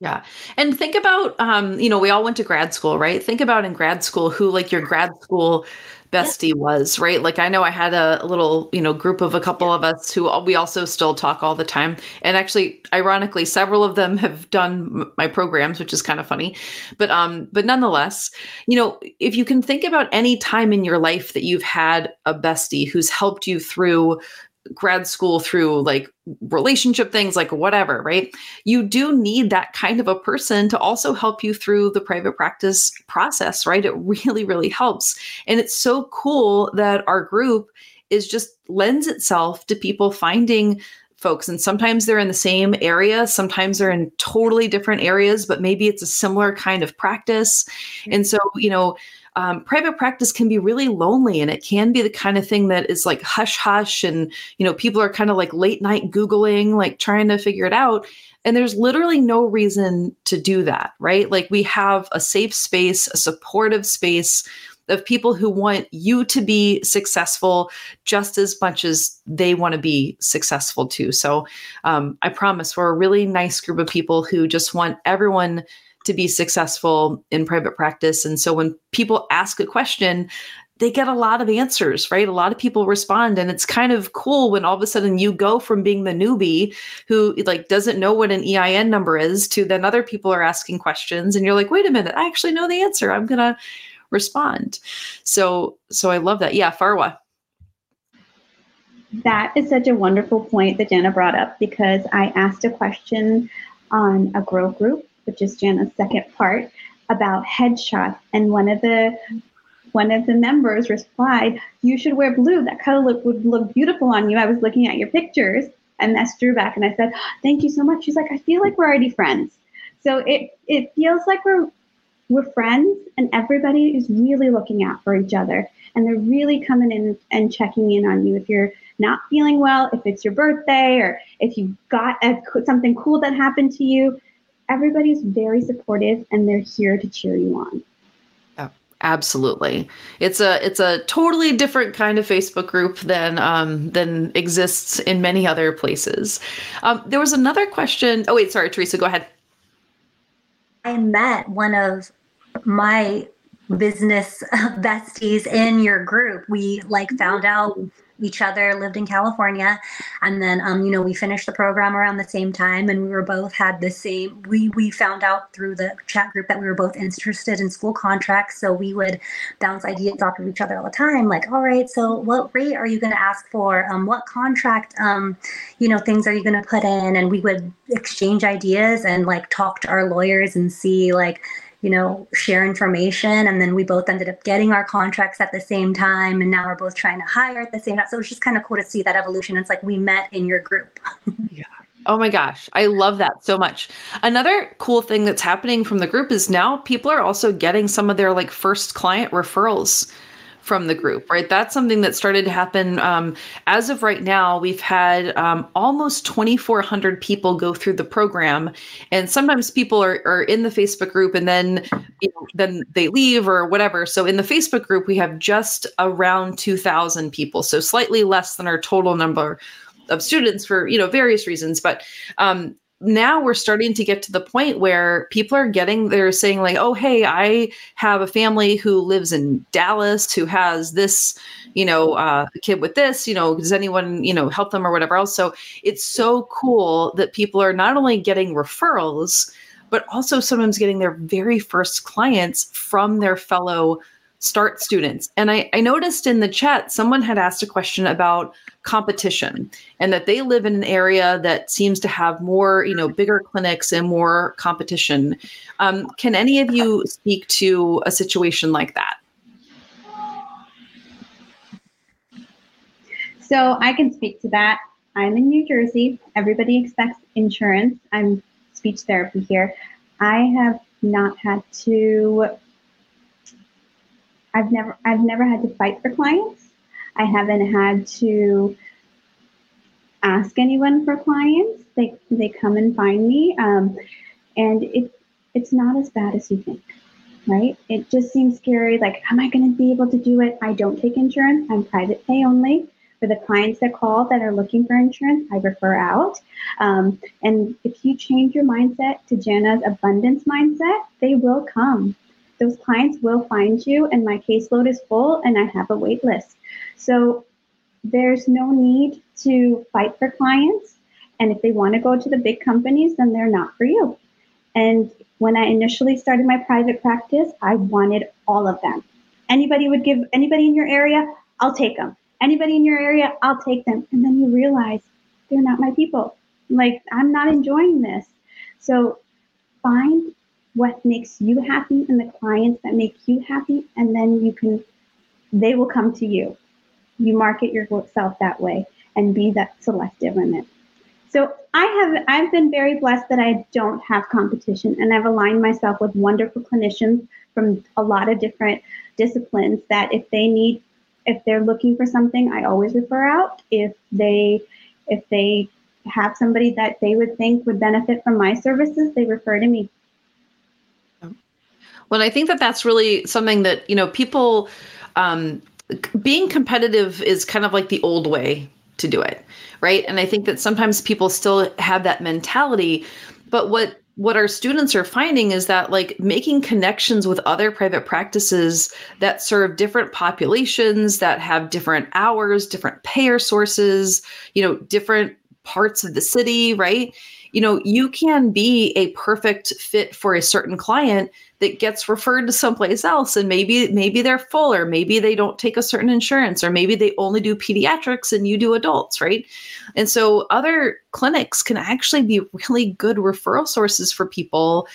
Yeah. And think about um, you know, we all went to grad school, right? Think about in grad school who like your grad school bestie was, right? Like I know I had a, little, you know, group of a couple of us who we also still talk all the time. And actually, ironically, several of them have done my programs, which is kind of funny. But um but nonetheless, you know, if you can think about any time in your life that you've had a bestie who's helped you through grad school through like relationship things like whatever right? You do need that kind of a person to also help you through the private practice process right? It really really helps. And it's so cool that our group is just lends itself to people finding folks and sometimes they're in the same area sometimes they're in totally different areas but maybe it's a similar kind of practice. Mm-hmm. And so you know um, private practice can be really lonely and it can be the kind of thing that is like hush hush and you know people are kind of like late night googling like trying to figure it out and there's literally no reason to do that right? Like we have a safe space a supportive space of people who want you to be successful just as much as they want to be successful too. So um, i promise we're a really nice group of people who just want everyone to be successful in private practice. And so when people ask a question, they get a lot of answers, right? A lot of people respond. And it's kind of cool when all of a sudden you go from being the newbie who like doesn't know what an EIN number is to then other people are asking questions and you're like, wait a minute, I actually know the answer. I'm gonna respond. So so I love that. Yeah, Farwa. That is such a wonderful point that Jena brought up because I asked a question on a grow group which is Jena's second part. about headshots, and one of the one of the members replied, "You should wear blue. That color look, would look beautiful on you." I was looking at your pictures. And messaged Drew back and I said, oh, "Thank you so much." She's like, "I feel like we're already friends." So it it feels like we're we're friends, and everybody is really looking out for each other, and they're really coming in and checking in on you if you're not feeling well, if it's your birthday, or if you got a, something cool that happened to you. Everybody's very supportive, and they're here to cheer you on. Absolutely, it's a it's a totally different kind of Facebook group than um, than exists in many other places. Um, there was another question. Oh wait, sorry, Teresa, go ahead. I met one of my business (laughs) besties in your group. We like found out each other, lived in California, and then um, you know we finished the program around the same time, and we were both had the same. We we found out through the chat group that we were both interested in school contracts, so we would bounce ideas off of each other all the time. Like, all right, so what rate are you going to ask for? Um, what contract, um, you know, things are you going to put in? And we would exchange ideas and like talk to our lawyers and see like you know, share information. And then we both ended up getting our contracts at the same time. And now we're both trying to hire at the same time. So it's just kind of cool to see that evolution. It's like we met in your group. (laughs) yeah. Oh my gosh, I love that so much. Another cool thing that's happening from the group is now people are also getting some of their like first client referrals from the group, right? That's something that started to happen. Um, as of right now, we've had um, almost 2,400 people go through the program, and sometimes people are, are in the Facebook group and then you know, then they leave or whatever. So in the Facebook group, we have just around 2,000 people, so slightly less than our total number of students for you know various reasons. But um, now we're starting to get to the point where people are getting they're saying like oh hey i have a family who lives in dallas who has this you know uh, kid with this you know does anyone you know help them or whatever else so it's so cool that people are not only getting referrals but also sometimes getting their very first clients from their fellow start students. And I, I, noticed in the chat, someone had asked a question about competition and that they live in an area that seems to have more, you know, bigger clinics and more competition. Um, can any of you speak to a situation like that? So I can speak to that. I'm in New Jersey. Everybody expects insurance. I'm speech therapy here. I have not had to I've never I've never had to fight for clients. I haven't had to ask anyone for clients. They they come and find me, um, and it it's not as bad as you think, right? It just seems scary. Like, am I going to be able to do it? I don't take insurance. I'm private pay only. For the clients that call that are looking for insurance, I refer out. Um, and if you change your mindset to Jana's abundance mindset, they will come those clients will find you and my caseload is full and I have a wait list. So there's no need to fight for clients. And if they want to go to the big companies, then they're not for you. And when I initially started my private practice, I wanted all of them. Anybody would give anybody in your area, I'll take them. Anybody in your area, I'll take them. And then you realize they're not my people. Like, I'm not enjoying this. So find what makes you happy and the clients that make you happy and then you can they will come to you you market yourself that way and be that selective in it. So i have i've been very blessed that i don't have competition and i've aligned myself with wonderful clinicians from a lot of different disciplines that if they need if they're looking for something i always refer out. If they if they have somebody that they would think would benefit from my services they refer to me. Well, I think that that's really something that, you know, people um, being competitive is kind of like the old way to do it, right? And I think that sometimes people still have that mentality, but what what our students are finding is that like making connections with other private practices that serve different populations that have different hours different payer sources you know different parts of the city right you know, you can be a perfect fit for a certain client that gets referred to someplace else and maybe maybe they're full or maybe they don't take a certain insurance or maybe they only do pediatrics and you do adults right? And so other clinics can actually be really good referral sources for people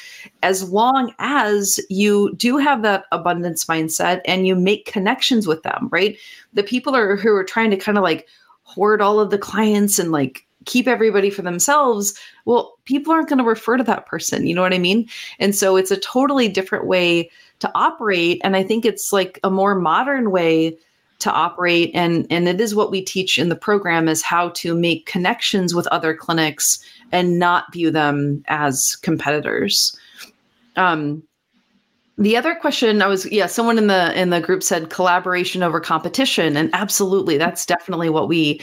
as long as you do have that abundance mindset and you make connections with them right? The people are who are trying to kind of like hoard all of the clients and like keep everybody for themselves, well, people aren't going to refer to that person. You know what I mean? And so it's a totally different way to operate. And I think it's like a more modern way to operate. And, and it is what we teach in the program is how to make connections with other clinics and not view them as competitors. Um, the other question I was yeah someone in the in the group said collaboration over competition and absolutely that's definitely what we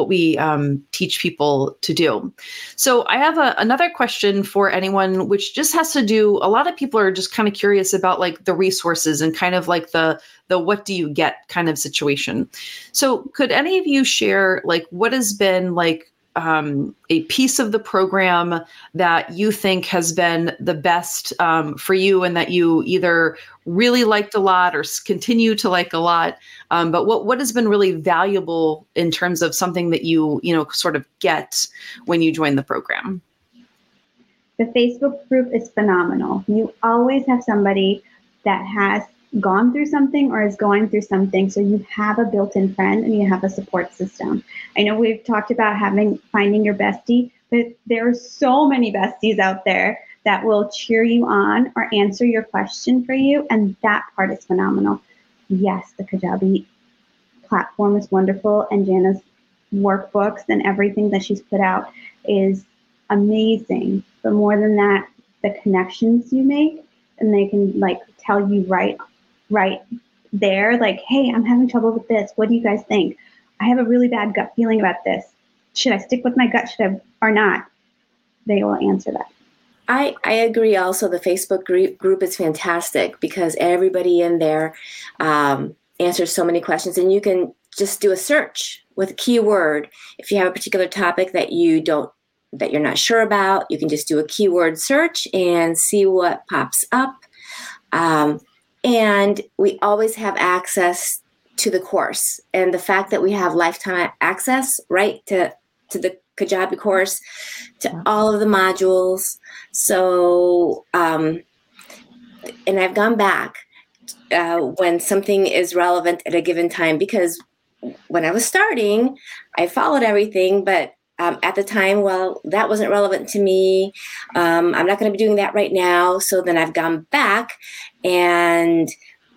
what we um, teach people to do. So I have a, another question for anyone, which just has to do. A lot of people are just kind of curious about like the resources and kind of like the the what do you get kind of situation. So could any of you share like what has been like um, a piece of the program that you think has been the best um, for you and that you either really liked a lot or continue to like a lot. Um, but what, what has been really valuable in terms of something that you you know sort of get when you join the program? The facebook group is phenomenal. You always have somebody that has gone through something or is going through something so you have a built-in friend and you have a support system. I know we've talked about having finding your bestie but there are so many besties out there that will cheer you on or answer your question for you and that part is phenomenal. Yes the kajabi platform is wonderful and jana's workbooks and everything that she's put out is amazing but more than that the connections you make and they can like tell you right right there, like, hey, I'm having trouble with this. What do you guys think? I have a really bad gut feeling about this. Should I stick with my gut? Should I or not? They will answer that. I, I agree also the facebook group, group is fantastic because everybody in there um, answers so many questions and you can just do a search with a keyword if you have a particular topic that you don't that you're not sure about you can just do a keyword search and see what pops up um, and we always have access to the course. And the fact that we have lifetime access, right, to, to the Kajabi course, to all of the modules. So, um, and I've gone back uh, when something is relevant at a given time because when I was starting, I followed everything, but um, at the time, well, that wasn't relevant to me. Um, I'm not going to be doing that right now. So then I've gone back and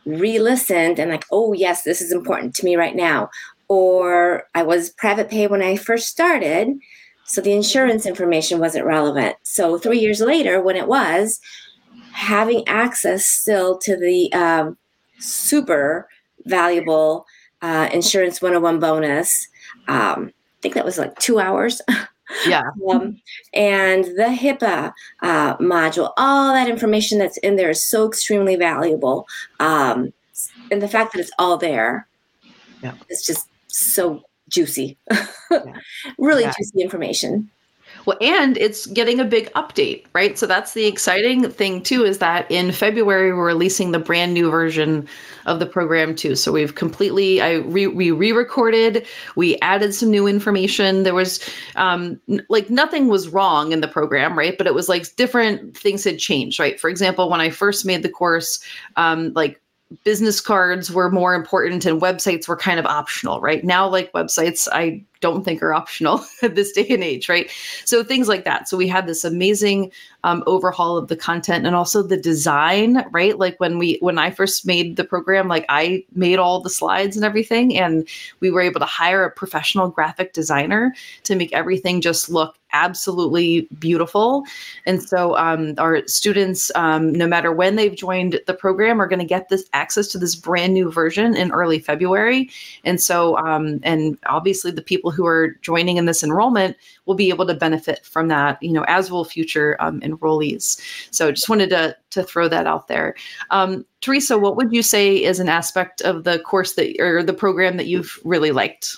re-listened and like, oh yes, this is important to me right now. Or I was private pay when I first started, so the insurance information wasn't relevant. So three years later, when it was, having access still to the um, super valuable uh, insurance 101 bonus. Um, think that was like two hours. (laughs) Yeah. um, and the HIPAA uh, module, all that information that's in there is so extremely valuable. Um, and the fact that it's all there, yeah. it's just so juicy. (laughs) yeah. really yeah. juicy information. Well, and it's getting a big update, right? So that's the exciting thing too is that in February we're releasing the brand new version of the program too. So we've completely I re, we re-recorded, we added some new information. There was um like nothing was wrong in the program, right? But it was like different things had changed, right? For example, when I first made the course, um like business cards were more important and websites were kind of optional, right? Now, like websites, I don't think are optional (laughs) at this day and age, right? So things like that. So we had this amazing um, overhaul of the content and also the design, right? Like when we when I first made the program, like I made all the slides and everything, and we were able to hire a professional graphic designer to make everything just look absolutely beautiful. And so um, our students, um, no matter when they've joined the program, are going to get this access to this brand new version in early February. And so, um, and obviously the people who are joining in this enrollment will be able to benefit from that, you know, as will future um, enrollees. So just wanted to, to throw that out there. Um, Teresa, what would you say is an aspect of the course that, or the program that you've really liked?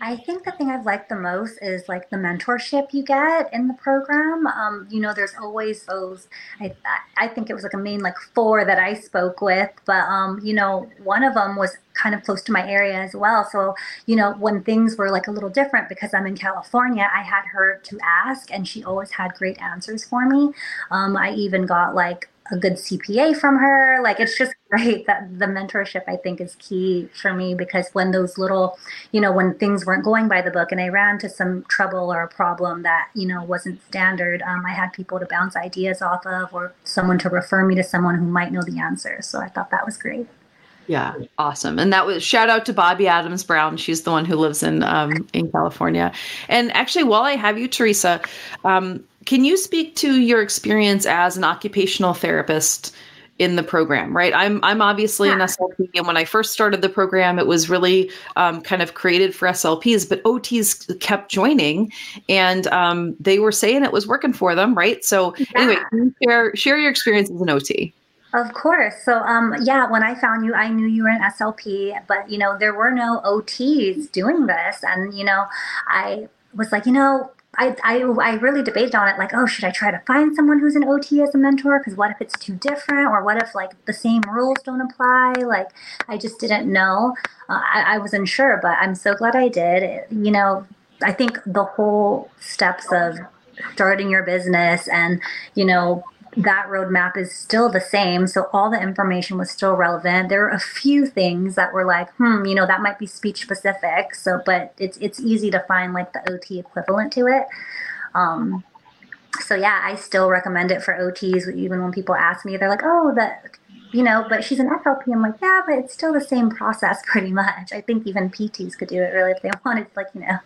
I think the thing I've liked the most is like the mentorship you get in the program. Um, you know, there's always those. I I think it was like a main like four that I spoke with, but um, you know, one of them was kind of close to my area as well. So you know, when things were like a little different because I'm in California, I had her to ask, and she always had great answers for me. Um, I even got like a good CPA from her. Like it's just (laughs) great that the mentorship I think is key for me because when those little, you know, when things weren't going by the book and I ran into some trouble or a problem that, you know, wasn't standard, um, I had people to bounce ideas off of or someone to refer me to someone who might know the answer. So I thought that was great. Yeah, awesome. And that was shout out to Bobby Adams Brown. She's the one who lives in um, in California. And actually, while I have you, Teresa, um, can you speak to your experience as an occupational therapist in the program? Right, I'm I'm obviously yeah. an SLP, and when I first started the program, it was really um, kind of created for SLPs, but OTs kept joining, and um, they were saying it was working for them. Right. So yeah. anyway, share share your experience as an OT. Of course. So, um, yeah, when I found you, I knew you were an SLP, but you know, there were no OTs doing this, and you know, I was like, you know, I, I, I really debated on it like, oh, should I try to find someone who's an OT as a mentor? Because what if it's too different? Or what if like the same rules don't apply? Like, I just didn't know. Uh, I, I was unsure, but I'm so glad I did. You know, I think the whole steps of starting your business and, you know, that roadmap is still the same. So all the information was still relevant. There were a few things that were like, hmm, you know, that might be speech specific. So, but it's it's easy to find like the OT equivalent to it. Um, so yeah, I still recommend it for OTs. Even when people ask me, they're like, oh, that you know, but she's an SLP. I'm like, yeah, but it's still the same process (laughs) pretty much. I think even PTs could do it really if they (laughs) wanted, like, you know.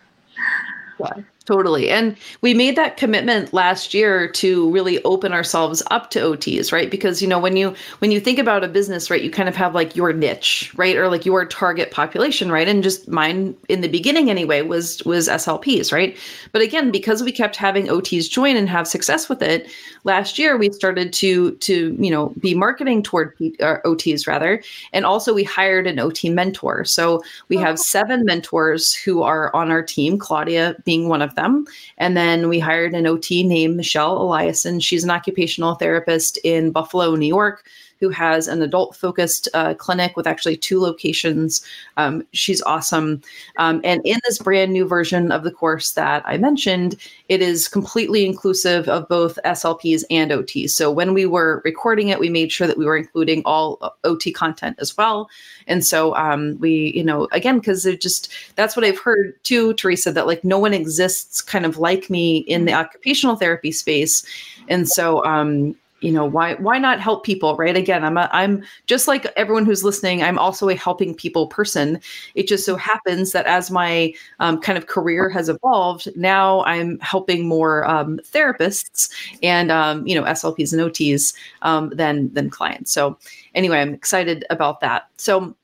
Yeah. Totally. And we made that commitment last year to really open ourselves up to OTs, right? Because you know, when you when you think about a business, right, you kind of have like your niche, right? Or like your target population, right? And just mine in the beginning anyway was was SLPs, right? But again, because we kept having OTs join and have success with it, last year we started to to, you know, be marketing toward P- OTs rather. And also we hired an OT mentor. So we have oh. seven mentors who are on our team, Claudia being one of them. And then we hired an OT named Michelle Eliason. She's an occupational therapist in Buffalo, New York who has an adult focused uh, clinic with actually two locations. Um, she's awesome. Um, and in this brand new version of the course that I mentioned, it is completely inclusive of both SLPs and OTs. So when we were recording it, we made sure that we were including all uh, OT content as well. And so um, we, you know, again, because it just that's what I've heard too, Teresa, that like no one exists kind of like me in the occupational therapy space. And so, um, you know why why not help people right? Again i'm a, i'm just like everyone who's listening i'm also a helping people person. It just so happens that as my um, kind of career has evolved now i'm helping more um, therapists and um, you know slps and ots um, than than clients. So anyway i'm excited about that. So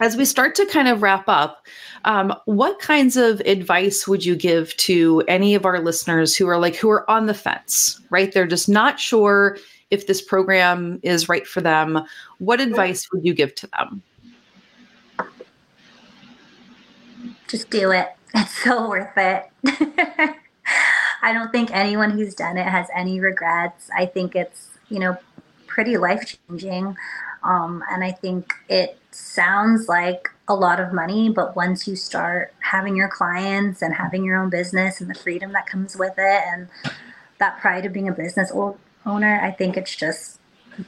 as we start to kind of wrap up, um, what kinds of advice would you give to any of our listeners who are like, who are on the fence, right? They're just not sure if this program is right for them. What advice would you give to them? Just do it. (laughs) It's so worth it. (laughs) I don't think anyone who's done it has any regrets. I think it's, you know, pretty life changing. Um, and I think it sounds like a lot of money, but once you start having your clients and having your own business and the freedom that comes with it and that pride of being a business owner, I think it's just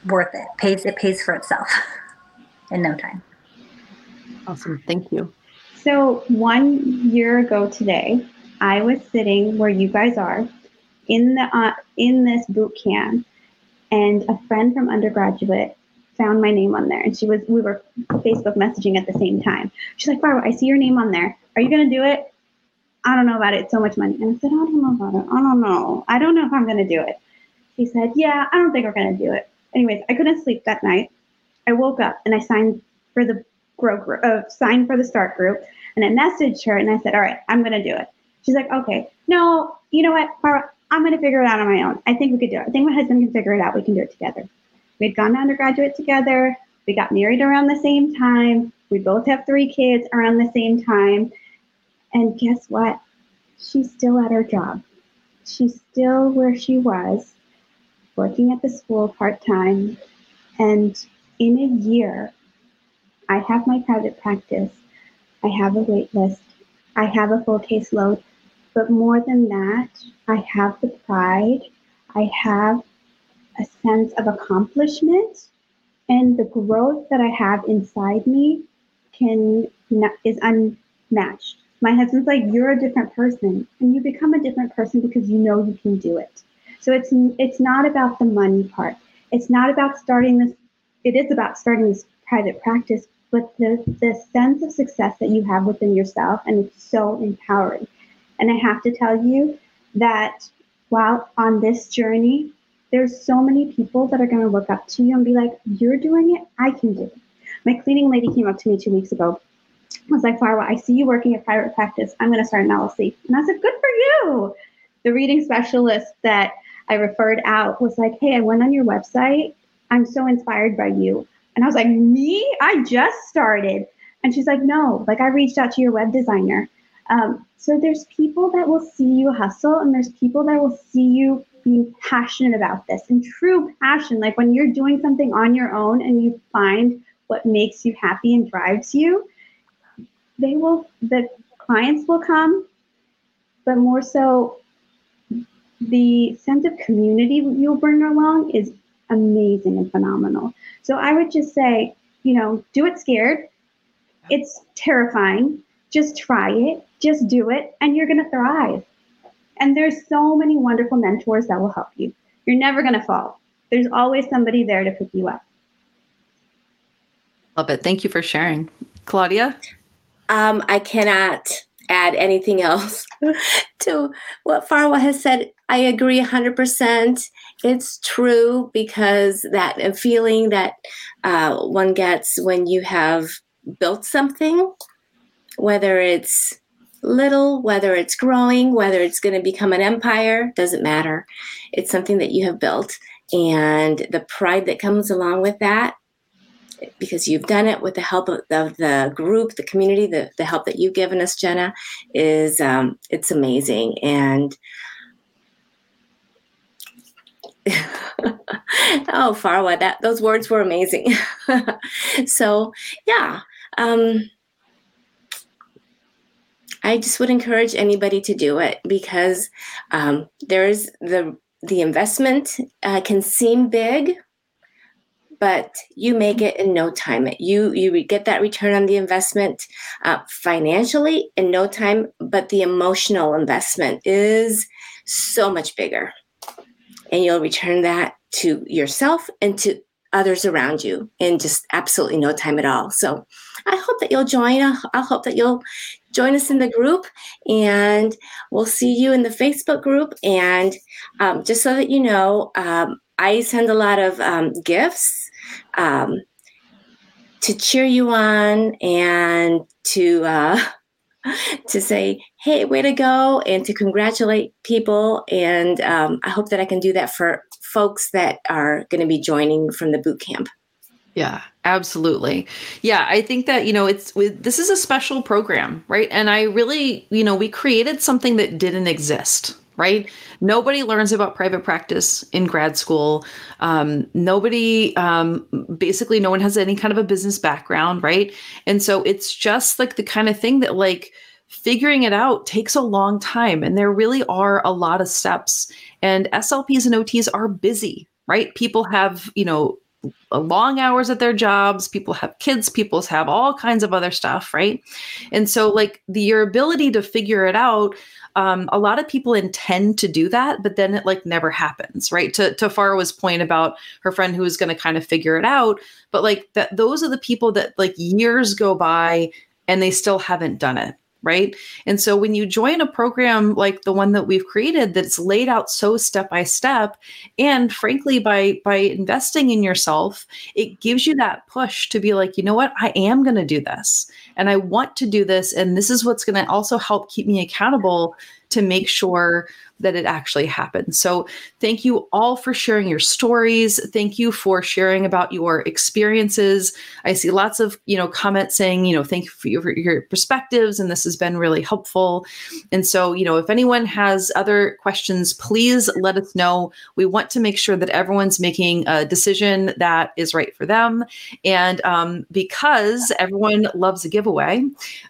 worth it. Pays it pays for itself (laughs) in no time. Awesome. Thank you. So one year ago today, I was sitting where you guys are in the uh, in this boot camp, and a friend from undergraduate found my name on there and she was we were Facebook messaging at the same time. She's like, Farwa, I see your name on there. Are you gonna do it? I don't know about it. It's so much money. And I said, I don't know about it. I don't know. I don't know if I'm gonna do it. She said, Yeah, I don't think we're gonna do it. Anyways, I couldn't sleep that night. I woke up and I signed for the grow group, uh, signed for the start group, and I messaged her and I said, All right, I'm gonna do it. She's like, Okay, no, you know what, Farwa, I'm gonna figure it out on my own. I think we could do it. I think my husband can figure it out. We can do it together. We'd gone to undergraduate together. We got married around the same time. We both have three kids around the same time. And guess what? She's still at her job. She's still where she was, working at the school part time. And in a year, I have my private practice, I have a wait list, I have a full caseload. But more than that, I have the pride, I have a sense of accomplishment, and the growth that I have inside me can is unmatched. My husband's like, "You're a different person," and you become a different person because you know you can do it. So it's it's not about the money part. It's not about starting this. It is about starting this private practice, but the the sense of success that you have within yourself, and it's so empowering. And I have to tell you that while on this journey, there's so many people that are going to look up to you and be like, "You're doing it. I can do it." My cleaning lady came up to me two weeks ago. Was like, Farwa, I see you working at private practice. I'm going to start an LLC. And I said, good for you. The reading specialist that I referred out was like, hey, I went on your website. I'm so inspired by you. And I was like, me? I just started. And she's like, no, like I reached out to your web designer. Um, so there's people that will see you hustle and there's people that will see you being passionate about this and true passion. Like when you're doing something on your own and you find what makes you happy and drives you, they will, the clients will come, but more so the sense of community you'll bring along is amazing and phenomenal. So I would just say, you know, do it scared. It's terrifying. Just try it, just do it, and you're going to thrive. And there's so many wonderful mentors that will help you. You're never going to fall. There's always somebody there to pick you up. Love it. Thank you for sharing. Claudia? Um, I cannot add anything else (laughs) to what Farwa has said. I agree 100%. It's true because that feeling that uh, one gets when you have built something, whether it's little, whether it's growing, whether it's going to become an empire, doesn't matter. It's something that you have built. And the pride that comes along with that because you've done it with the help of the, the group, the community, the, the help that you've given us, Jena, is um, it's amazing. And (laughs) oh, Farwa, that those words were amazing. (laughs) so yeah, um, I just would encourage anybody to do it because um, there's the the investment uh, can seem big but you make it in no time. You you get that return on the investment uh, financially in no time, but the emotional investment is so much bigger, and you'll return that to yourself and to others around you in just absolutely no time at all. So I hope that you'll join. I hope that you'll join us in the group and we'll see you in the Facebook group. And um, just so that you know, um, I send a lot of um, gifts um, to cheer you on and to uh, (laughs) to say, "Hey, way to go!" and to congratulate people. And um, I hope that I can do that for folks that are going to be joining from the boot camp. Yeah, absolutely. Yeah, I think that, you know, it's this is a special program, right? And I really, you know, we created something that didn't exist right? Nobody learns about private practice in grad school. Um, nobody, um, basically, no one has any kind of a business background, right? And so it's just like the kind of thing that, like, figuring it out takes a long time. And there really are a lot of steps. And SLPs and OTs are busy, right? People have, you know, long hours at their jobs. People have kids people have all kinds of other stuff right? And so like the your ability to figure it out um, a lot of people intend to do that, but then it like never happens, right? To to Farwa's point about her friend who was going to kind of figure it out, but like that, those are the people that like years go by and they still haven't done it, right? And so when you join a program like the one that we've created that's laid out so step by step and frankly by by investing in yourself, it gives you that push to be like, you know what? I am going to do this and I want to do this and this is what's going to also help keep me accountable to make sure that it actually happens. So thank you all for sharing your stories. Thank you for sharing about your experiences. I see lots of, you know, comments saying, you know, thank you for your, for your perspectives and this has been really helpful. And so, you know, if anyone has other questions, please let us know. We want to make sure that everyone's making a decision that is right for them. And um, because everyone loves a giveaway,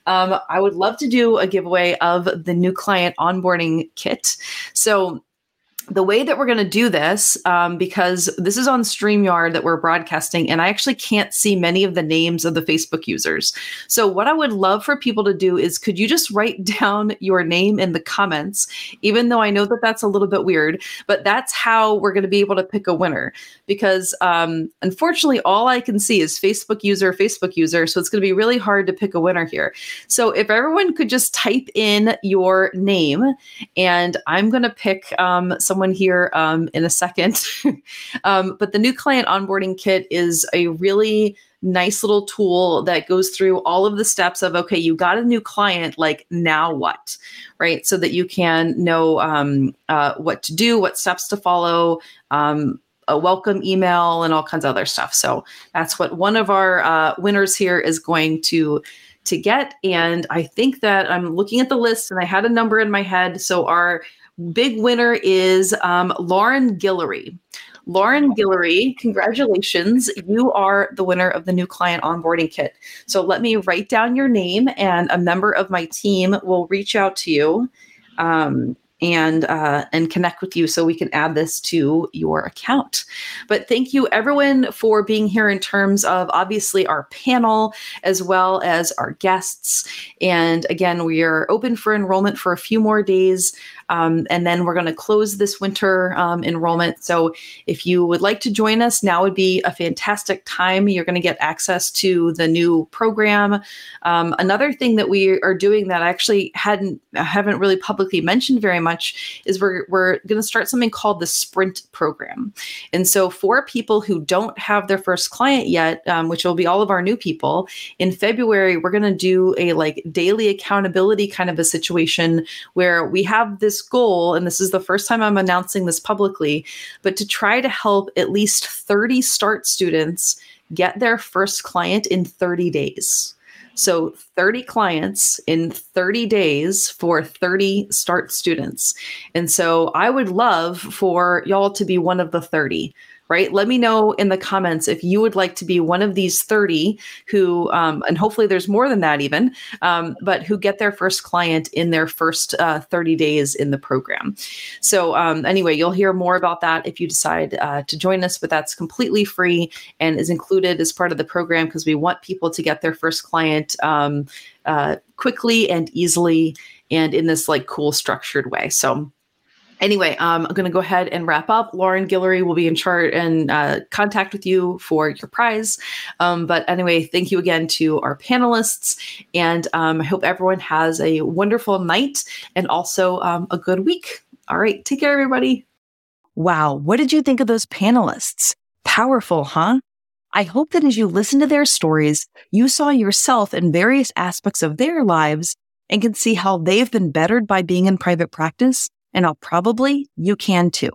um, I would love to do a giveaway of the new client onboarding kit. So the way that we're going to do this, um, because this is on StreamYard that we're broadcasting, and I actually can't see many of the names of the Facebook users. So, what I would love for people to do is could you just write (laughs) down your name in the comments, even though I know that that's a little bit weird, but that's how we're going to be able to pick a winner. Because um, unfortunately, all I can see is Facebook user, Facebook user. So, it's going to be really hard to pick a winner here. So, if everyone could just type in your name, and I'm going to pick um, some someone here um, in a second. (laughs) um, but the new client onboarding kit is a really nice little tool that goes through all of the steps of okay you got a new client like now what? Right? So that you can know um, uh, what to do what steps to follow um, a welcome email and all kinds of other stuff. So that's what one of our uh, winners here is going to to get. And i think that i'm looking at the list and i had a number in my head. So our big winner is um, Lauren Guillory. Lauren Guillory, congratulations. You are the winner of the new client onboarding kit. So let me write down your name, and a member of my team will reach out to you. Um, and uh, and connect with you so we can add this to your account. But thank you everyone for being here in terms of obviously our panel as well as our guests. And again, we are open for enrollment for a few more days. Um, and then we're going to close this winter um, enrollment. So if you would like to join us, now would be a fantastic time. You're going to get access to the new program. Um, another thing that we are doing that I actually hadn't haven't really publicly mentioned very much is we're we're going to start something called the Sprint program. And so for people who don't have their first client yet, um, which will be all of our new people, in February we're going to do a like daily accountability kind of a situation where we have this this goal, and this is the first time I'm announcing this publicly, but to try to help at least 30 START students get their first client in 30 days. So 30 clients in 30 days for 30 START students. And so I would love for y'all to be one of the 30 right? Let me know in the comments if you would like to be one of these 30 who, um, and hopefully there's more than that even, um, but who get their first client in their first uh, 30 days in the program. So, um, anyway, you'll hear more about that if you decide uh, to join us, but that's completely free and is included as part of the program because we want people to get their first client um, uh, quickly and easily and in this like cool structured way. So, anyway, um, I'm going to go ahead and wrap up. Lauren Guillory will be in chart and uh, contact with you for your prize. Um, but anyway, thank you again to our panelists, and um, I hope everyone has a wonderful night and also um, a good week. All right, take care, everybody. Wow, what did you think of those panelists? Powerful, huh? I hope that as you listen to their stories, you saw yourself in various aspects of their lives and can see how they've been bettered by being in private practice and I'll probably you can too.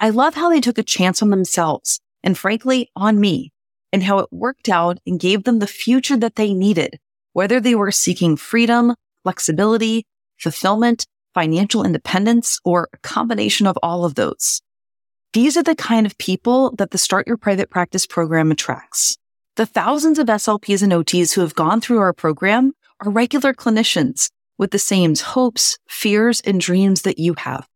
I love how they took a chance on themselves and frankly on me and how it worked out and gave them the future that they needed, whether they were seeking freedom, flexibility, fulfillment, financial independence, or a combination of all of those. These are the kind of people that the Start Your Private Practice program attracts. The thousands of SLPs and OTs who have gone through our program are regular clinicians with the same hopes, fears, and dreams that you have.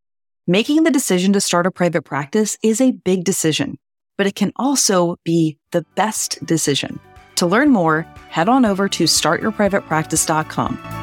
Making the decision to start a private practice is a big decision, but it can also be the best decision. To learn more, head on over to startyourprivatepractice.com.